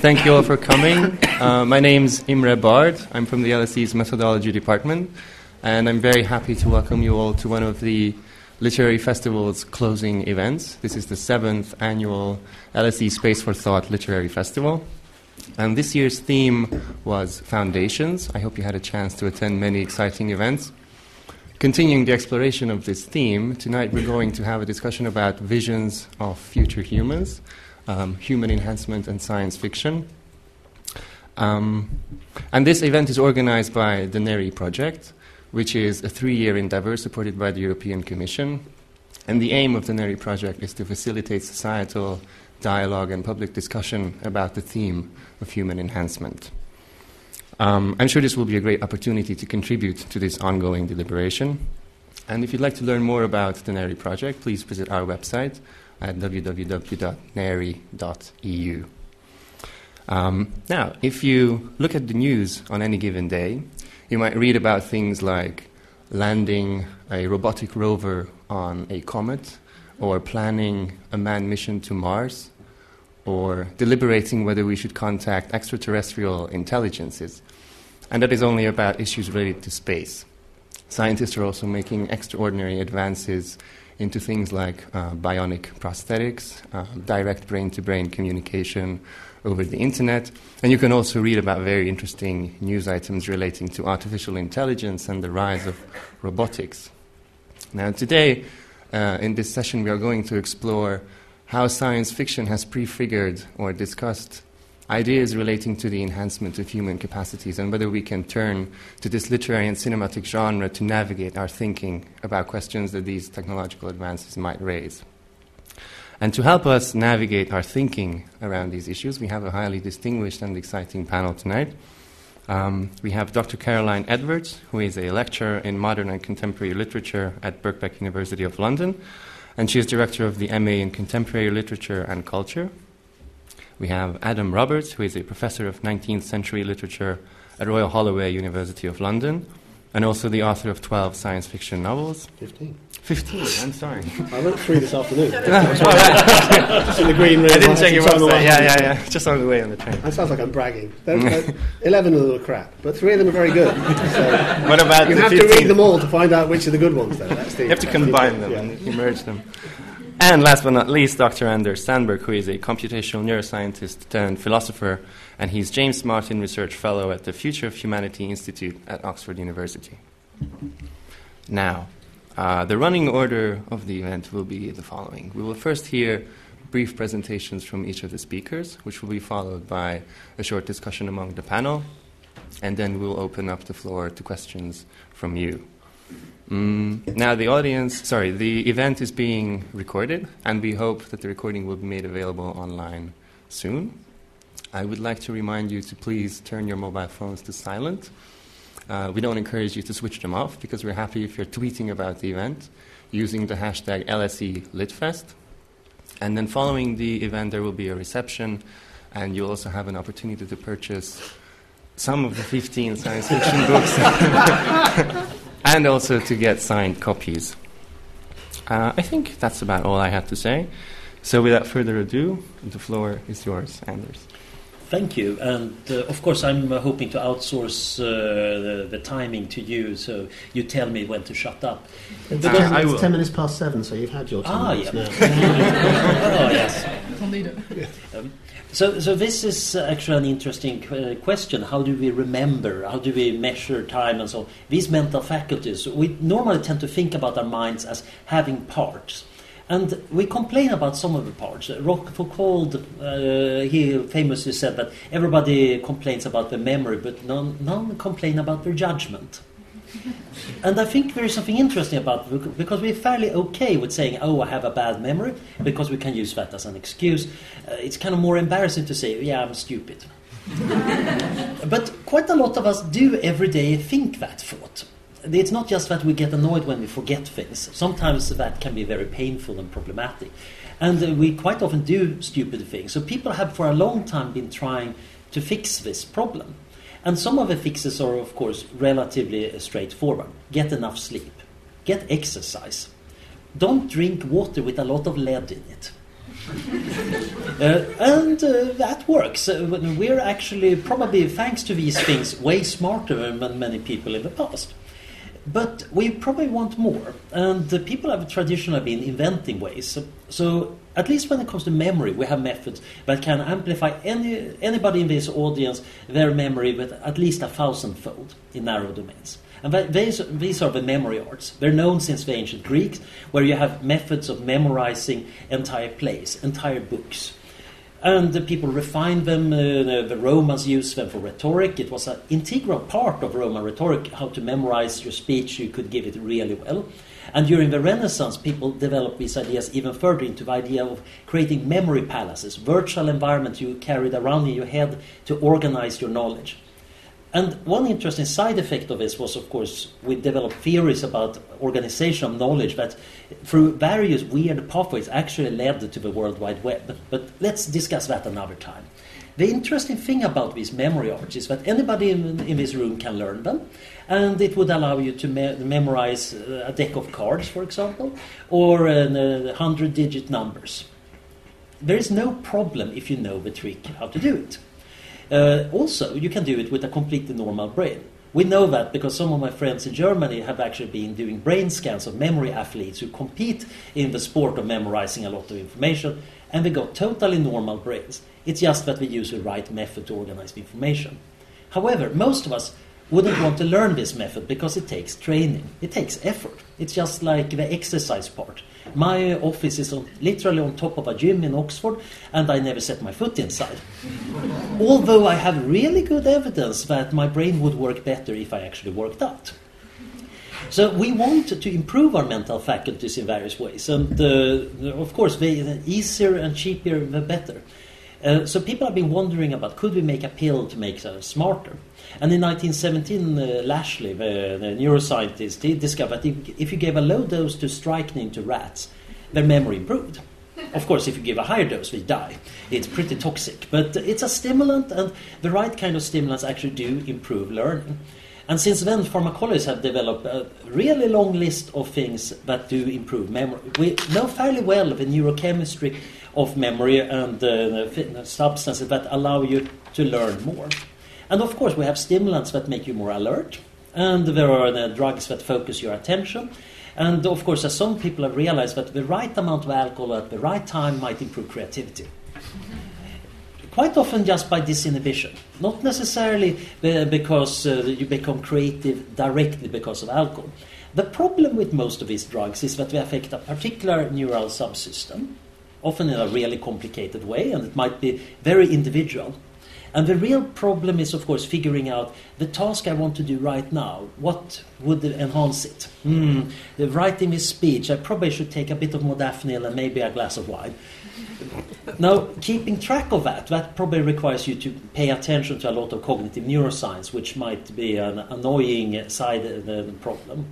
thank you all for coming. Uh, my name's Imre Bard. I'm from the LSE's Methodology Department, and I'm very happy to welcome you all to one of the Literary Festival's closing events. This is the seventh annual LSE Space for Thought Literary Festival. And this year's theme was Foundations. I hope you had a chance to attend many exciting events. Continuing the exploration of this theme, tonight we're going to have a discussion about visions of future humans, um, human enhancement, and science fiction. Um, and this event is organized by the NERRI project, which is a three year endeavor supported by the European Commission. And the aim of the NERRI project is to facilitate societal dialogue and public discussion about the theme of human enhancement. Um, I'm sure this will be a great opportunity to contribute to this ongoing deliberation. And if you'd like to learn more about the NERRI project, please visit our website at www.nerri.eu. Um, now, if you look at the news on any given day, you might read about things like landing a robotic rover on a comet, or planning a manned mission to Mars, or deliberating whether we should contact extraterrestrial intelligences. And that is only about issues related to space. Scientists are also making extraordinary advances into things like uh, bionic prosthetics, uh, direct brain to brain communication over the internet. And you can also read about very interesting news items relating to artificial intelligence and the rise of robotics. Now, today, uh, in this session, we are going to explore how science fiction has prefigured or discussed ideas relating to the enhancement of human capacities and whether we can turn to this literary and cinematic genre to navigate our thinking about questions that these technological advances might raise. And to help us navigate our thinking around these issues, we have a highly distinguished and exciting panel tonight. Um, we have Dr. Caroline Edwards, who is a lecturer in modern and contemporary literature at Birkbeck University of London, and she is director of the MA in Contemporary Literature and Culture. We have Adam Roberts, who is a professor of 19th century literature at Royal Holloway University of London, and also the author of 12 science fiction novels. 15. 15, I'm sorry. I went through this afternoon. Just in the green room. I didn't check your website. Yeah, yeah, yeah. Just on the way on the train. That sounds like I'm bragging. They're, they're, Eleven of them are crap, but three of them are very good. So What about you have to read them all to find out which are the good ones. Though. That's the, You have to combine them yeah. and merge them. And last but not least, Dr. Anders Sandberg, who is a computational neuroscientist and philosopher, and he's James Martin Research Fellow at the Future of Humanity Institute at Oxford University. Now, uh, the running order of the event will be the following. We will first hear brief presentations from each of the speakers, which will be followed by a short discussion among the panel, and then we'll open up the floor to questions from you. Mm, now, the audience, sorry, the event is being recorded, and we hope that the recording will be made available online soon. I would like to remind you to please turn your mobile phones to silent. Uh, we don't encourage you to switch them off because we're happy if you're tweeting about the event using the hashtag LSELitFest. And then following the event, there will be a reception, and you'll also have an opportunity to purchase some of the 15 science fiction books and also to get signed copies. Uh, I think that's about all I had to say. So, without further ado, the floor is yours, Anders. Thank you. And uh, of course, I'm uh, hoping to outsource uh, the, the timing to you, so you tell me when to shut up. It's, Uh, ten, I it's will. ten minutes past seven, so you've had your ten Ah, minutes yeah. now. oh, yes. Um, so, so this is actually an interesting uh, question. How do we remember? How do we measure time and so on? These mental faculties, we normally tend to think about our minds as having parts. And we complain about some of the parts. Rochefoucauld, uh, he famously said that everybody complains about their memory, but none, none complain about their judgment. And I think there is something interesting about it because we're fairly okay with saying, "Oh, I have a bad memory," because we can use that as an excuse. Uh, it's kind of more embarrassing to say, "Yeah, I'm stupid." but quite a lot of us do every day think that thought. It's not just that we get annoyed when we forget things. Sometimes that can be very painful and problematic. And we quite often do stupid things. So people have for a long time been trying to fix this problem. And some of the fixes are, of course, relatively uh, straightforward. Get enough sleep. Get exercise. Don't drink water with a lot of lead in it. Uh, and uh, that works. Uh, we're actually, probably thanks to these things, way smarter than many people in the past. But we probably want more. And people have traditionally been inventing ways. So, at least when it comes to memory, we have methods that can amplify any, anybody in this audience, their memory with at least a thousandfold in narrow domains. And these, these are the memory arts. They're known since the ancient Greeks, where you have methods of memorizing entire plays, entire books. And the people refined them. Uh, the Romans used them for rhetoric. It was an integral part of Roman rhetoric how to memorize your speech. You could give it really well. And during the Renaissance, people developed these ideas even further into the idea of creating memory palaces, virtual environments you carried around in your head to organize your knowledge. And one interesting side effect of this was, of course, we developed theories about organization of knowledge that, through various weird pathways, actually led to the World Wide Web. But let's discuss that another time. The interesting thing about these memory arts is that anybody in, in this room can learn them, and it would allow you to me- memorize uh, a deck of cards, for example, or uh, hundred digit numbers. There is no problem if you know the trick how to do it. Uh, also, you can do it with a completely normal brain. We know that because some of my friends in Germany have actually been doing brain scans of memory athletes who compete in the sport of memorizing a lot of information, and they got totally normal brains. It's just that we use the right method to organize the information. However, most of us wouldn't want to learn this method because it takes training, it takes effort. It's just like the exercise part. My office is on, literally on top of a gym in Oxford, and I never set my foot inside. Although I have really good evidence that my brain would work better if I actually worked out. So we want to improve our mental faculties in various ways, and uh, of course, the easier and cheaper, the better. Uh, so people have been wondering about could we make a pill to make us smarter? And in 1917, uh, Lashley, the, the, neuroscientist, he discovered that if, if you gave a low dose to strychnine to rats, their memory improved. Of course, if you give a higher dose, they die. It's pretty toxic, but it's a stimulant, and the right kind of stimulants actually do improve learning. And since then, pharmacologists have developed a really long list of things that do improve memory. We know fairly well the neurochemistry of memory and uh, substances that allow you to learn more. And of course, we have stimulants that make you more alert, and there are the drugs that focus your attention. And of course, as some people have realized that the right amount of alcohol at the right time might improve creativity. Quite often, just by disinhibition, not necessarily because uh, you become creative directly because of alcohol. The problem with most of these drugs is that they affect a particular neural subsystem, often in a really complicated way, and it might be very individual. And the real problem is, of course, figuring out the task I want to do right now. What would enhance it? Mm, writing this speech, I probably should take a bit of modafinil and maybe a glass of wine. now, keeping track of that, that probably requires you to pay attention to a lot of cognitive neuroscience, which might be an annoying side of the problem.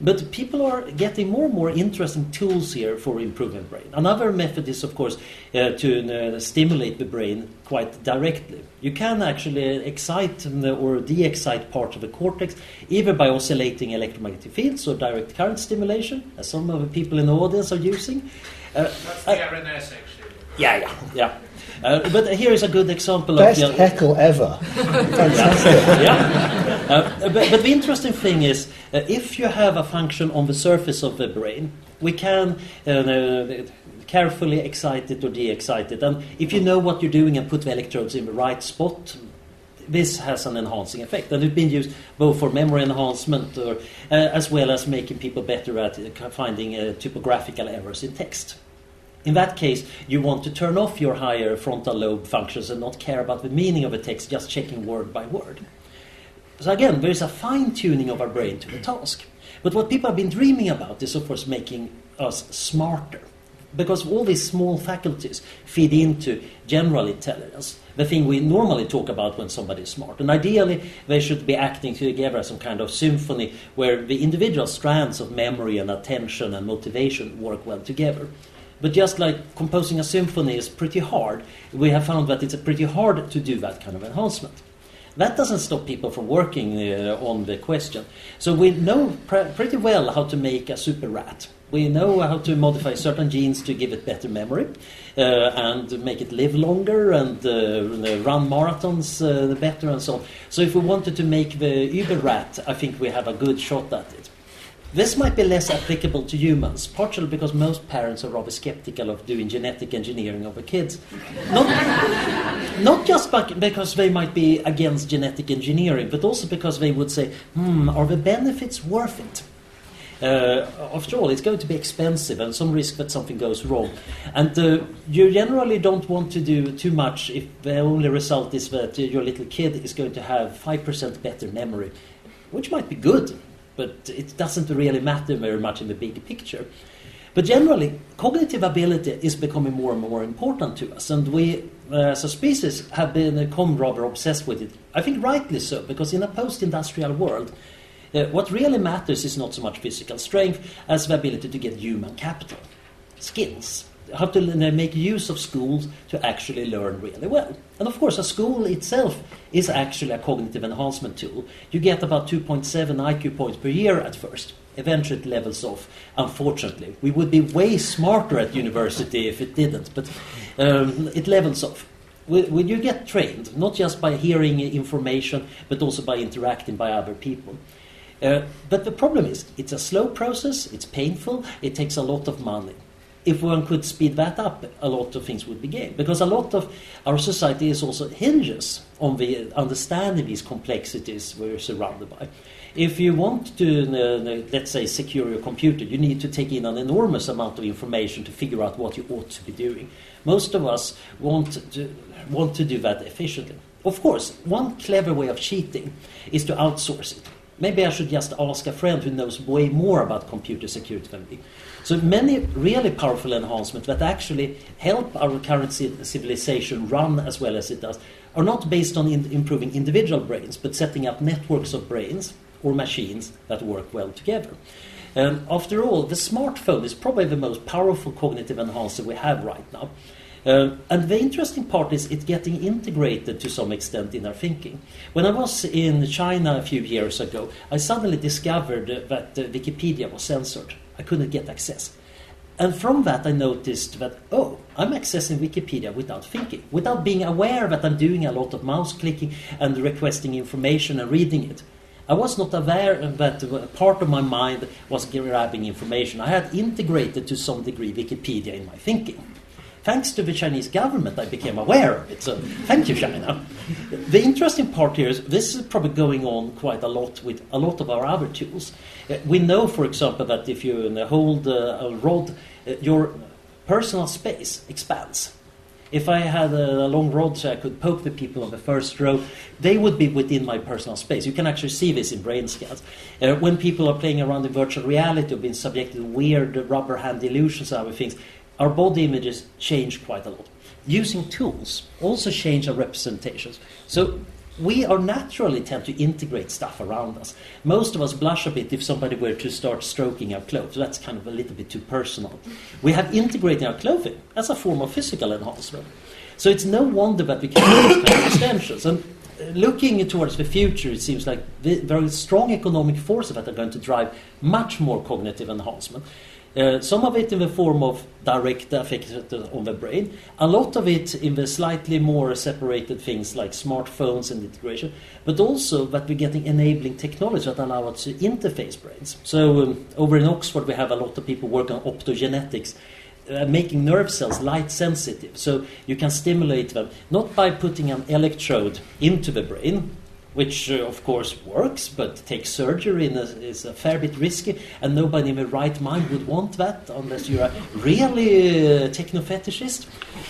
But people are getting more and more interesting tools here for improving brain. Another method is, of course, uh, to uh, stimulate the brain quite directly. You can actually excite or de-excite parts of the cortex either by oscillating electromagnetic fields or direct current stimulation, as some of the people in the audience are using. Uh, That's the RNS, actually. Yeah, yeah, yeah. Uh, but here is a good example Best of... Best heckle ever. Fantastic. yeah. Uh, but, but, the interesting thing is, uh, if you have a function on the surface of the brain, we can uh, uh, carefully excite it or de-excite it. And if you know what you're doing and put the electrodes in the right spot, this has an enhancing effect. And it's been used both for memory enhancement or, uh, as well as making people better at finding typographical errors in text. In that case, you want to turn off your higher frontal lobe functions and not care about the meaning of a text, just checking word by word. So again, there is a fine tuning of our brain to the task. But what people have been dreaming about is, of course, making us smarter. Because all these small faculties feed into general intelligence, the thing we normally talk about when somebody is smart. And ideally, they should be acting together as some kind of symphony where the individual strands of memory and attention and motivation work well together. But just like composing a symphony is pretty hard, we have found that it's pretty hard to do that kind of enhancement. That doesn't stop people from working uh, on the question. So we know pr- pretty well how to make a super rat. We know how to modify certain genes to give it better memory uh, and make it live longer and uh, run marathons uh, better and so on. So if we wanted to make the Uber rat, I think we have a good shot at it. This might be less applicable to humans, partially because most parents are rather skeptical of doing genetic engineering of their kids. Not, not just because they might be against genetic engineering, but also because they would say, hmm, are the benefits worth it? Uh, after all, it's going to be expensive and some risk that something goes wrong. And uh, you generally don't want to do too much if the only result is that your little kid is going to have 5% better memory, which might be good but it doesn't really matter very much in the big picture. But generally, cognitive ability is becoming more and more important to us, and we, uh, as a species, have become rather obsessed with it. I think rightly so, because in a post-industrial world, uh, what really matters is not so much physical strength as the ability to get human capital, skills, how to make use of schools to actually learn really well. And of course, a school itself is actually a cognitive enhancement tool. You get about 2.7 IQ points per year at first. Eventually, it levels off, unfortunately. We would be way smarter at university if it didn't, but um, it levels off. When you get trained, not just by hearing information, but also by interacting by other people. Uh, but the problem is, it's a slow process, it's painful, it takes a lot of money if one could speed that up, a lot of things would be gained. Because a lot of our society is also hinges on the understanding these complexities we're surrounded by. If you want to, uh, let's say, secure your computer, you need to take in an enormous amount of information to figure out what you ought to be doing. Most of us want to, want to do that efficiently. Of course, one clever way of cheating is to outsource it. Maybe I should just ask a friend who knows way more about computer security than me. So many really powerful enhancements that actually help our current civilization run as well as it does are not based on in improving individual brains, but setting up networks of brains or machines that work well together. And after all, the smartphone is probably the most powerful cognitive enhancer we have right now. Uh, and the interesting part is it's getting integrated to some extent in our thinking. When I was in China a few years ago, I suddenly discovered that uh, Wikipedia was censored. I couldn't get access. And from that, I noticed that, oh, I'm accessing Wikipedia without thinking, without being aware that I'm doing a lot of mouse clicking and requesting information and reading it. I was not aware that part of my mind was grabbing information. I had integrated to some degree Wikipedia in my thinking. Thanks to the Chinese government, I became aware of it. So, thank you, China. The interesting part here is this is probably going on quite a lot with a lot of our other tools. Uh, we know, for example, that if you hold a rod, uh, your personal space expands. If I had a long rod so I could poke the people on the first row, they would be within my personal space. You can actually see this in brain scans. Uh, when people are playing around in virtual reality or being subjected to weird rubber hand illusions and other things, our body images change quite a lot. Using tools also change our representations. So we are naturally tend to integrate stuff around us. Most of us blush a bit if somebody were to start stroking our clothes. That's kind of a little bit too personal. We have integrated our clothing as a form of physical enhancement. So it's no wonder that we can use kind of extensions. And uh, looking towards the future, it seems like very strong economic forces that are going to drive much more cognitive enhancement. Uh, some of it in the form of direct effect on the brain, a lot of it in the slightly more separated things like smartphones and integration, but also that we're getting enabling technology that allow us to interface brains. So um, over in Oxford, we have a lot of people working on optogenetics. Uh, making nerve cells light sensitive, so you can stimulate them not by putting an electrode into the brain, which uh, of course works, but takes surgery and is a fair bit risky, and nobody in their right mind would want that unless you're a really uh, techno fetishist.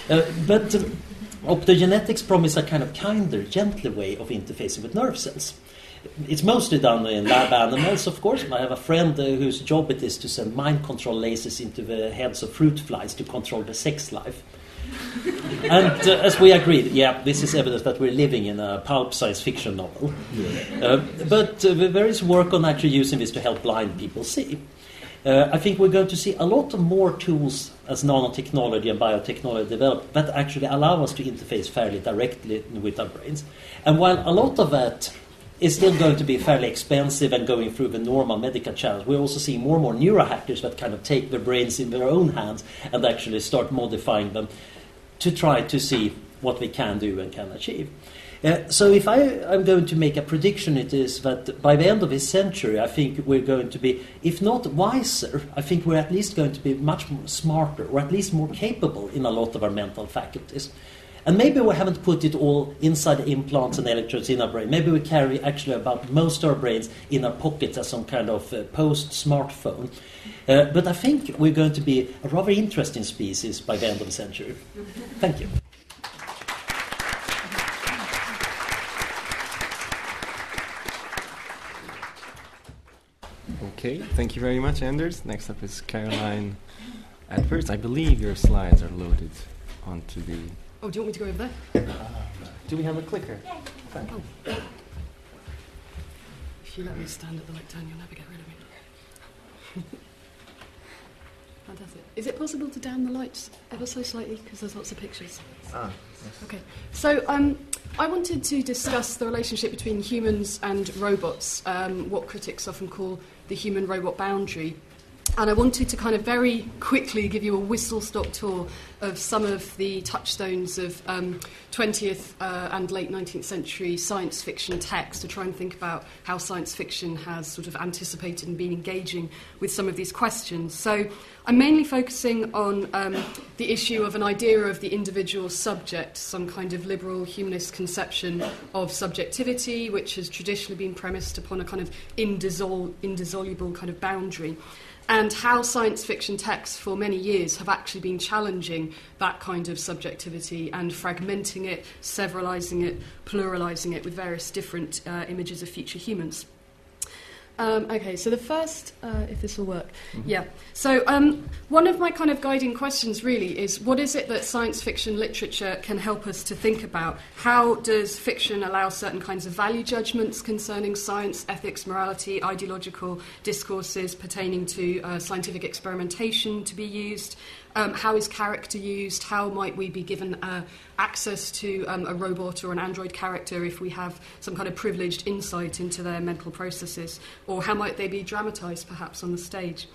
Uh, but um, optogenetics promise a kind of kinder, gentler way of interfacing with nerve cells. It's mostly done in lab animals, of course. I have a friend uh, whose job it is to send mind control lasers into the heads of fruit flies to control their sex life and uh, as we agreed, yeah, this is evidence that we're living in a pulp science fiction novel. Yeah. Uh, but uh, there is work on actually using this to help blind people see. Uh, I think we're going to see a lot of more tools as nanotechnology and biotechnology develop that actually allow us to interface fairly directly with our brains. And while a lot of that is still going to be fairly expensive and going through the normal medical channels, we're also seeing more and more neurohackers that kind of take their brains in their own hands and actually start modifying them to try to see what we can do and can achieve. Uh, so if I am going to make a prediction, it is that by the end of this century, I think we're going to be, if not wiser, I think we're at least going to be much smarter, or at least more capable in a lot of our mental faculties. And maybe we haven't put it all inside implants and electrodes in our brain. Maybe we carry actually about most of our brains in our pockets as some kind of uh, post smartphone. Uh, but I think we're going to be a rather interesting species by the end of the century. Thank you. Okay, thank you very much, Anders. Next up is Caroline At first, I believe your slides are loaded onto the. Oh, do you want me to go over there? Do we have a clicker? Oh. If you let me stand at the lectern, you'll never get rid of me. Is it possible to down the lights ever so slightly? Because there's lots of pictures. Ah, Okay. So um, I wanted to discuss the relationship between humans and robots, um, what critics often call the human robot boundary. And I wanted to kind of very quickly give you a whistle stop tour of some of the touchstones of um, 20th uh, and late 19th century science fiction text to try and think about how science fiction has sort of anticipated and been engaging with some of these questions. So I'm mainly focusing on um, the issue of an idea of the individual subject, some kind of liberal humanist conception of subjectivity, which has traditionally been premised upon a kind of indissol- indissoluble kind of boundary and how science fiction texts for many years have actually been challenging that kind of subjectivity and fragmenting it, severalizing it, pluralizing it with various different uh, images of future humans. Um, okay, so the first, uh, if this will work, yeah. So um, one of my kind of guiding questions really is what is it that science fiction literature can help us to think about? How does fiction allow certain kinds of value judgments concerning science, ethics, morality, ideological discourses pertaining to uh, scientific experimentation to be used? Um, how is character used? How might we be given uh, access to um, a robot or an android character if we have some kind of privileged insight into their mental processes? Or how might they be dramatized perhaps on the stage?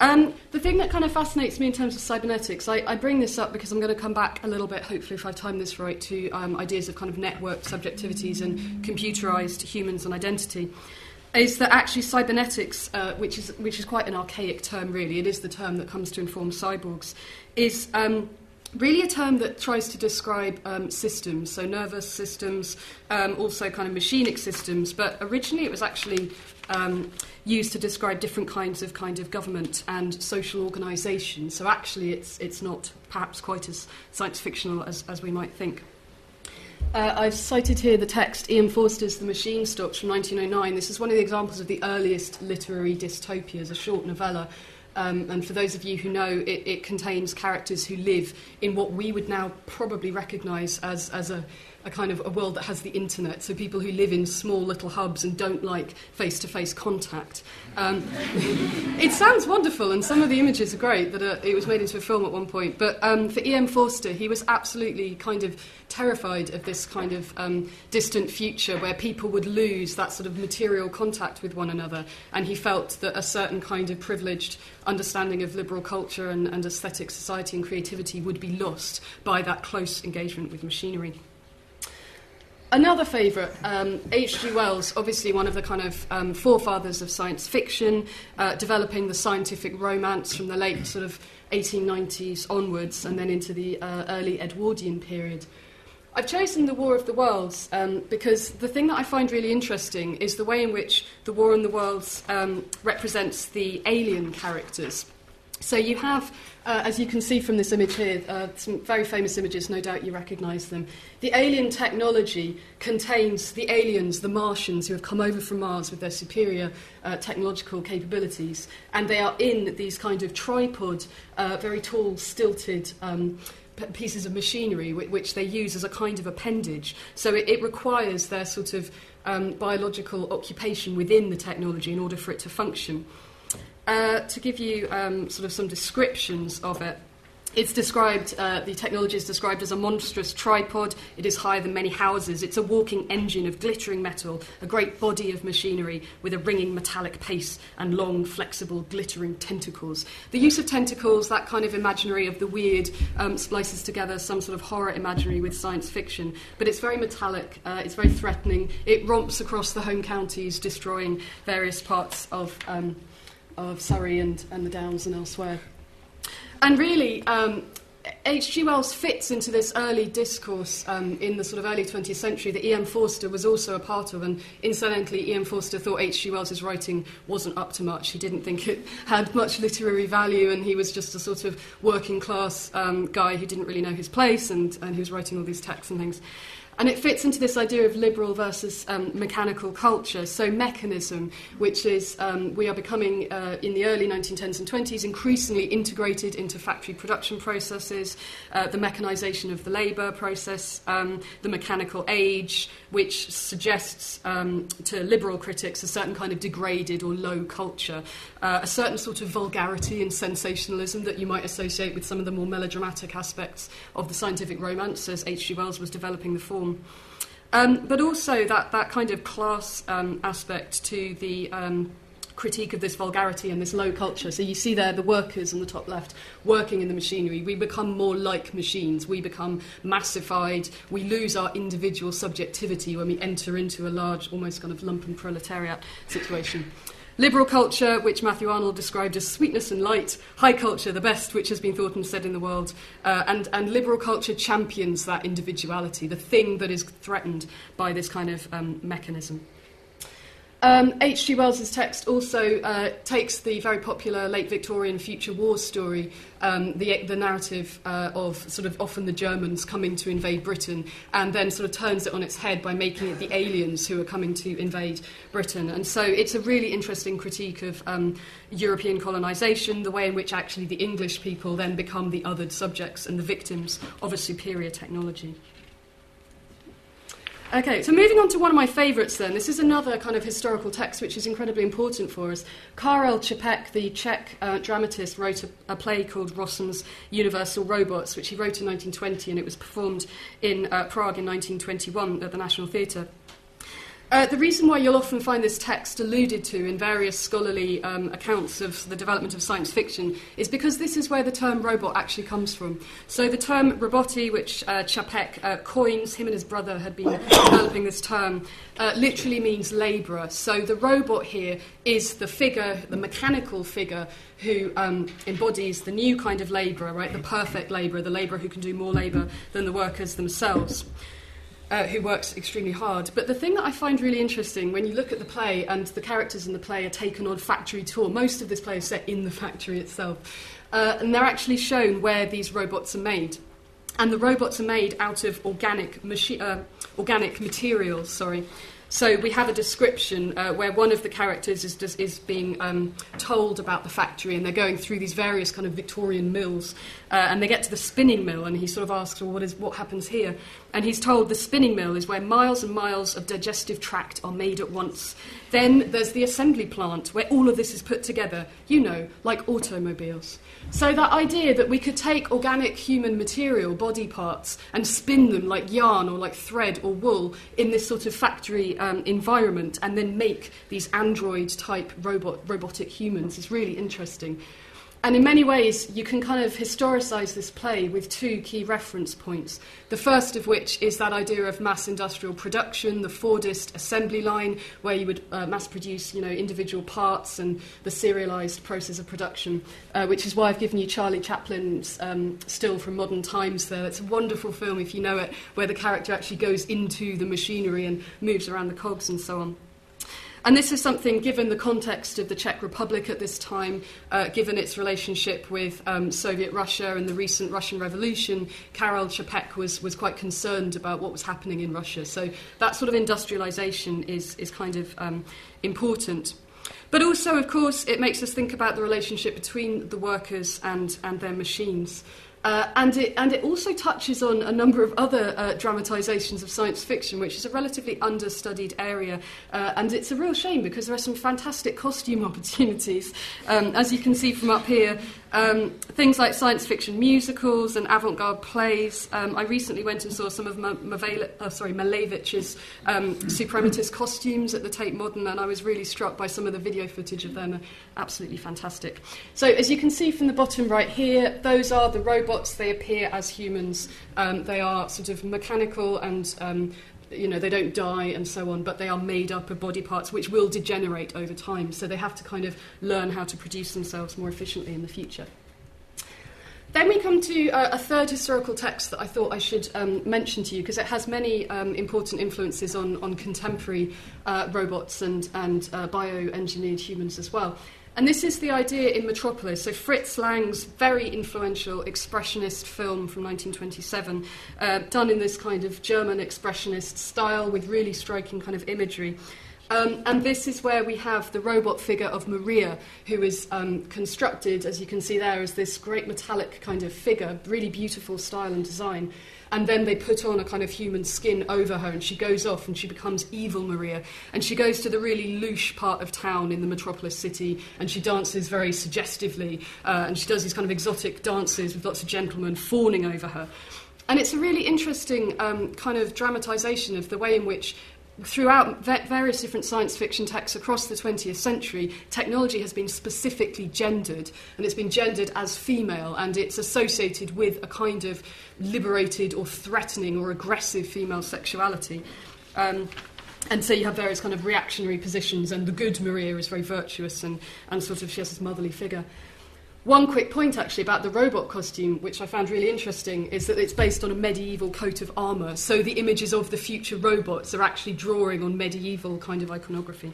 Um, the thing that kind of fascinates me in terms of cybernetics, I, I bring this up because I'm going to come back a little bit, hopefully, if I time this right, to um, ideas of kind of networked subjectivities and computerized humans and identity is that actually cybernetics, uh, which is which is quite an archaic term, really, it is the term that comes to inform cyborgs, is um, really a term that tries to describe um, systems, so nervous systems, um, also kind of machinic systems. But originally, it was actually um, used to describe different kinds of kind of government and social organisation. So actually, it's it's not perhaps quite as science fictional as, as we might think. Uh, I've cited here the text E.M. Forster's The Machine Stops from 1909. This is one of the examples of the earliest literary dystopias, a short novella. Um, and for those of you who know, it, it contains characters who live in what we would now probably recognise as, as a, a kind of a world that has the internet. So people who live in small little hubs and don't like face to face contact. Um, it sounds wonderful, and some of the images are great. That uh, it was made into a film at one point. But um, for E.M. Forster, he was absolutely kind of terrified of this kind of um, distant future where people would lose that sort of material contact with one another. And he felt that a certain kind of privileged understanding of liberal culture and, and aesthetic society and creativity would be lost by that close engagement with machinery. Another favourite, um, H.G. Wells, obviously one of the kind of um, forefathers of science fiction, uh, developing the scientific romance from the late sort of 1890s onwards and then into the uh, early Edwardian period. I've chosen The War of the Worlds um, because the thing that I find really interesting is the way in which The War in the Worlds um, represents the alien characters. So you have, uh, as you can see from this image here, uh, some very famous images, no doubt you recognise them. The alien technology contains the aliens, the Martians, who have come over from Mars with their superior uh, technological capabilities, and they are in these kind of tripod, uh, very tall, stilted. Um, Pieces of machinery which they use as a kind of appendage. So it, it requires their sort of um, biological occupation within the technology in order for it to function. Uh, to give you um, sort of some descriptions of it, it's described, uh, the technology is described as a monstrous tripod. It is higher than many houses. It's a walking engine of glittering metal, a great body of machinery with a ringing metallic pace and long, flexible, glittering tentacles. The use of tentacles, that kind of imaginary of the weird, um, splices together some sort of horror imaginary with science fiction. But it's very metallic, uh, it's very threatening. It romps across the home counties, destroying various parts of, um, of Surrey and, and the Downs and elsewhere. And really, um, H.G. Wells fits into this early discourse um, in the sort of early 20th century that E.M. Forster was also a part of. And incidentally, E.M. Forster thought H.G. Wells's writing wasn't up to much. He didn't think it had much literary value, and he was just a sort of working class um, guy who didn't really know his place, and, and he was writing all these texts and things. And it fits into this idea of liberal versus um, mechanical culture. So, mechanism, which is um, we are becoming uh, in the early 1910s and 20s increasingly integrated into factory production processes, uh, the mechanisation of the labour process, um, the mechanical age, which suggests um, to liberal critics a certain kind of degraded or low culture, uh, a certain sort of vulgarity and sensationalism that you might associate with some of the more melodramatic aspects of the scientific romance as H.G. Wells was developing the form. Um, but also that, that kind of class um, aspect to the um, critique of this vulgarity and this low culture. So you see there the workers on the top left working in the machinery. We become more like machines. We become massified. We lose our individual subjectivity when we enter into a large, almost kind of lumpen proletariat situation. Liberal culture, which Matthew Arnold described as sweetness and light, high culture, the best which has been thought and said in the world, uh, and, and liberal culture champions that individuality, the thing that is threatened by this kind of um, mechanism. Um, H.G. Wells's text also uh, takes the very popular late Victorian future war story, um, the, the narrative uh, of sort of often the Germans coming to invade Britain, and then sort of turns it on its head by making it the aliens who are coming to invade Britain. And so it's a really interesting critique of um, European colonisation, the way in which actually the English people then become the othered subjects and the victims of a superior technology. Okay, so moving on to one of my favourites then. This is another kind of historical text which is incredibly important for us. Karel Čapek, the Czech uh, dramatist, wrote a, a, play called Rossum's Universal Robots, which he wrote in 1920 and it was performed in uh, Prague in 1921 at the National Theatre. Uh, the reason why you'll often find this text alluded to in various scholarly um, accounts of the development of science fiction is because this is where the term robot actually comes from. So the term roboti, which uh, Čapek uh, coins, him and his brother had been developing this term, uh, literally means labourer. So the robot here is the figure, the mechanical figure, who um, embodies the new kind of labourer, right? The perfect labourer, the labourer who can do more labour than the workers themselves uh, who works extremely hard. But the thing that I find really interesting when you look at the play and the characters in the play are taken on factory tour, most of this play is set in the factory itself, uh, and they're actually shown where these robots are made. And the robots are made out of organic, machi- uh, organic materials, sorry. So we have a description uh, where one of the characters is, is, being um, told about the factory, and they're going through these various kind of Victorian mills, uh, and they get to the spinning mill, and he sort of asks, "Well, what is what happens here?" And he's told the spinning mill is where miles and miles of digestive tract are made at once. Then there's the assembly plant where all of this is put together, you know, like automobiles. So that idea that we could take organic human material, body parts, and spin them like yarn or like thread or wool in this sort of factory um, environment and then make these android type robot, robotic humans is really interesting. And in many ways, you can kind of historicise this play with two key reference points. The first of which is that idea of mass industrial production, the Fordist assembly line, where you would uh, mass produce, you know, individual parts and the serialised process of production, uh, which is why I've given you Charlie Chaplin's um, Still from Modern Times there. It's a wonderful film, if you know it, where the character actually goes into the machinery and moves around the cogs and so on. And this is something, given the context of the Czech Republic at this time, uh, given its relationship with um, Soviet Russia and the recent Russian Revolution, Karel Čapek was, was quite concerned about what was happening in Russia. So that sort of industrialization is, is kind of um, important. But also, of course, it makes us think about the relationship between the workers and, and their machines. Uh, and, it, and it also touches on a number of other uh, dramatisations of science fiction, which is a relatively understudied area. Uh, and it's a real shame because there are some fantastic costume opportunities. Um, as you can see from up here, um, things like science fiction musicals and avant-garde plays. Um, I recently went and saw some of Mavele- uh, Malevich's um, Suprematist costumes at the Tate Modern, and I was really struck by some of the video footage of them. Absolutely fantastic. So, as you can see from the bottom right here, those are the robots. They appear as humans. Um, they are sort of mechanical and um, you know, they don't die and so on, but they are made up of body parts which will degenerate over time. So they have to kind of learn how to produce themselves more efficiently in the future. Then we come to uh, a third historical text that I thought I should um, mention to you because it has many um, important influences on, on contemporary uh, robots and, and uh, bioengineered humans as well. And this is the idea in Metropolis. So, Fritz Lang's very influential expressionist film from 1927, uh, done in this kind of German expressionist style with really striking kind of imagery. Um, and this is where we have the robot figure of Maria, who is um, constructed, as you can see there, as this great metallic kind of figure, really beautiful style and design and then they put on a kind of human skin over her and she goes off and she becomes evil Maria. And she goes to the really louche part of town in the metropolis city and she dances very suggestively uh, and she does these kind of exotic dances with lots of gentlemen fawning over her. And it's a really interesting um, kind of dramatisation of the way in which throughout various different science fiction texts across the 20th century, technology has been specifically gendered, and it's been gendered as female, and it's associated with a kind of liberated or threatening or aggressive female sexuality. Um, and so you have various kind of reactionary positions, and the good Maria is very virtuous and, and sort of she has this motherly figure. One quick point, actually, about the robot costume, which I found really interesting, is that it's based on a medieval coat of armour. So the images of the future robots are actually drawing on medieval kind of iconography.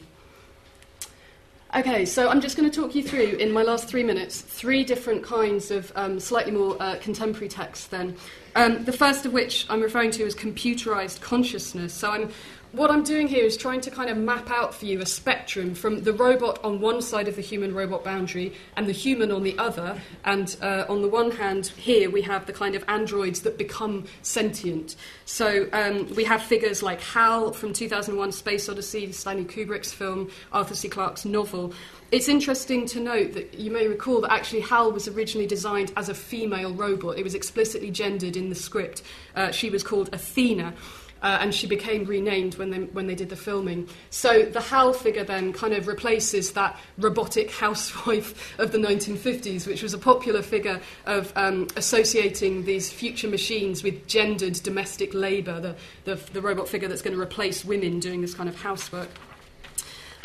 Okay, so I'm just going to talk you through, in my last three minutes, three different kinds of um, slightly more uh, contemporary texts then. Um, the first of which I'm referring to as computerized consciousness. So I'm what I'm doing here is trying to kind of map out for you a spectrum from the robot on one side of the human robot boundary and the human on the other. And uh, on the one hand, here we have the kind of androids that become sentient. So um, we have figures like HAL from 2001 Space Odyssey, Stanley Kubrick's film, Arthur C. Clarke's novel. It's interesting to note that you may recall that actually Hal was originally designed as a female robot. It was explicitly gendered in the script. Uh, she was called Athena. Uh, and she became renamed when they, when they did the filming. So the Hal figure then kind of replaces that robotic housewife of the 1950s, which was a popular figure of um, associating these future machines with gendered domestic labour, the, the, the robot figure that's going to replace women doing this kind of housework.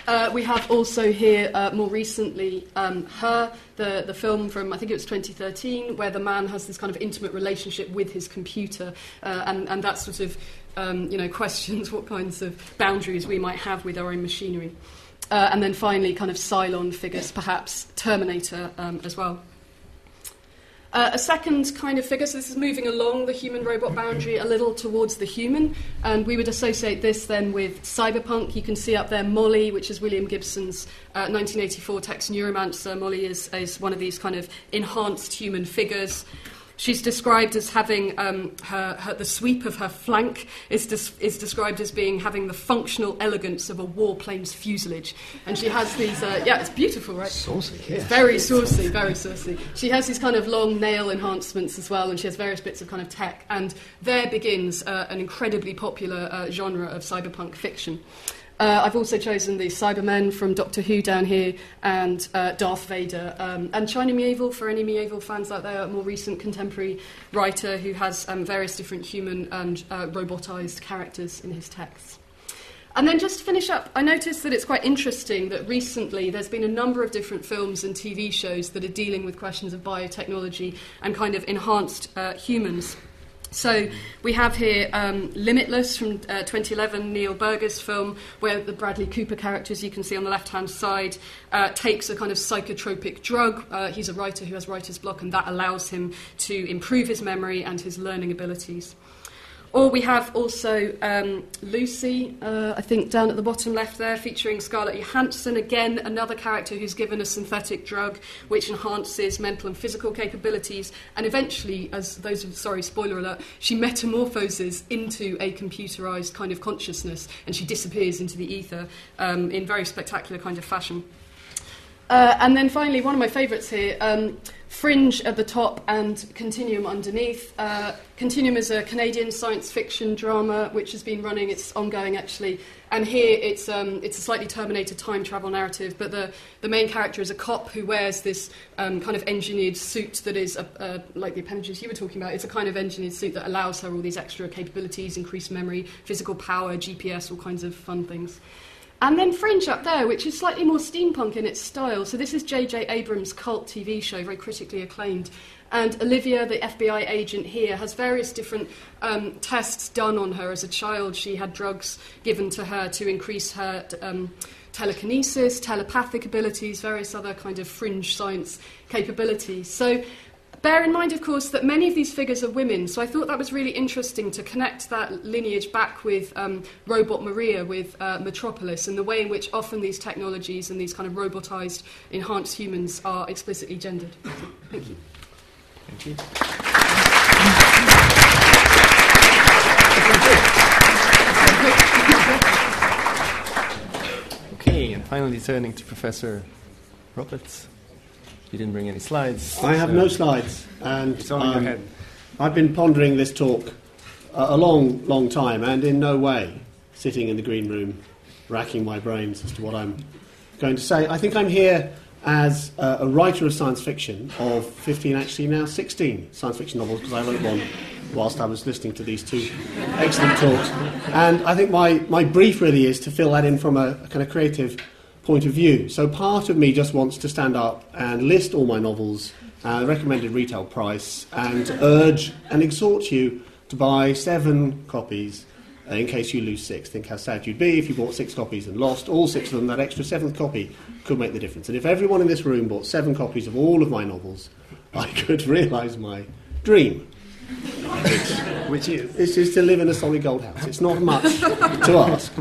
Uh, we have also here, uh, more recently, um, Her, the, the film from, I think it was 2013, where the man has this kind of intimate relationship with his computer, uh, and, and that sort of um, you know, questions what kinds of boundaries we might have with our own machinery. Uh, and then finally, kind of Cylon figures, perhaps Terminator um, as well. Uh, a second kind of figure, so this is moving along the human robot boundary a little towards the human, and we would associate this then with cyberpunk. You can see up there Molly, which is William Gibson's uh, 1984 text Neuromancer. Molly is, is one of these kind of enhanced human figures. She's described as having um, her, her, the sweep of her flank is, des- is described as being having the functional elegance of a warplane's fuselage, and she has these. Uh, yeah, it's beautiful, right? Saucy, yes. Very saucy, very saucy. She has these kind of long nail enhancements as well, and she has various bits of kind of tech. And there begins uh, an incredibly popular uh, genre of cyberpunk fiction. Uh, I've also chosen the Cybermen from Doctor Who down here and uh, Darth Vader. Um, and China Miéville, for any Miéville fans out there, a more recent contemporary writer who has um, various different human and uh, robotized characters in his texts. And then just to finish up, I noticed that it's quite interesting that recently there's been a number of different films and TV shows that are dealing with questions of biotechnology and kind of enhanced uh, humans. So we have here um, Limitless from uh, 2011, Neil Burger's film, where the Bradley Cooper character, as you can see on the left hand side, uh, takes a kind of psychotropic drug. Uh, he's a writer who has writer's block, and that allows him to improve his memory and his learning abilities. Or we have also um, Lucy, uh, I think down at the bottom left there, featuring Scarlett Johansson, again another character who's given a synthetic drug which enhances mental and physical capabilities, and eventually, as those of sorry spoiler alert, she metamorphoses into a computerized kind of consciousness, and she disappears into the ether um, in very spectacular kind of fashion. Uh, and then finally, one of my favourites here um, Fringe at the top and Continuum underneath. Uh, Continuum is a Canadian science fiction drama which has been running, it's ongoing actually. And here it's, um, it's a slightly terminated time travel narrative, but the, the main character is a cop who wears this um, kind of engineered suit that is, a, a, like the appendages you were talking about, it's a kind of engineered suit that allows her all these extra capabilities, increased memory, physical power, GPS, all kinds of fun things. And then Fringe up there, which is slightly more steampunk in its style. So this is J.J. Abrams' cult TV show, very critically acclaimed. And Olivia, the FBI agent here, has various different um, tests done on her as a child. She had drugs given to her to increase her um, telekinesis, telepathic abilities, various other kind of fringe science capabilities. So Bear in mind, of course, that many of these figures are women, so I thought that was really interesting to connect that lineage back with um, Robot Maria, with uh, Metropolis, and the way in which often these technologies and these kind of robotized, enhanced humans are explicitly gendered. Thank you. Thank you. Okay, and finally turning to Professor Roberts. You didn't bring any slides. I have so no slides, and It's all in your um, head. I've been pondering this talk a, a long, long time, and in no way sitting in the green room, racking my brains as to what I'm going to say. I think I'm here as uh, a writer of science fiction of 15, actually now 16 science fiction novels, because I wrote one whilst I was listening to these two excellent talks. And I think my, my brief really is to fill that in from a, a kind of creative point of view. So part of me just wants to stand up and list all my novels, uh, recommended retail price, and urge and exhort you to buy seven copies uh, in case you lose six. Think how sad you'd be if you bought six copies and lost all six of them. That extra seventh copy could make the difference. And if everyone in this room bought seven copies of all of my novels, I could realise my dream. Which is? This is to live in a solid gold house. It's not much to ask.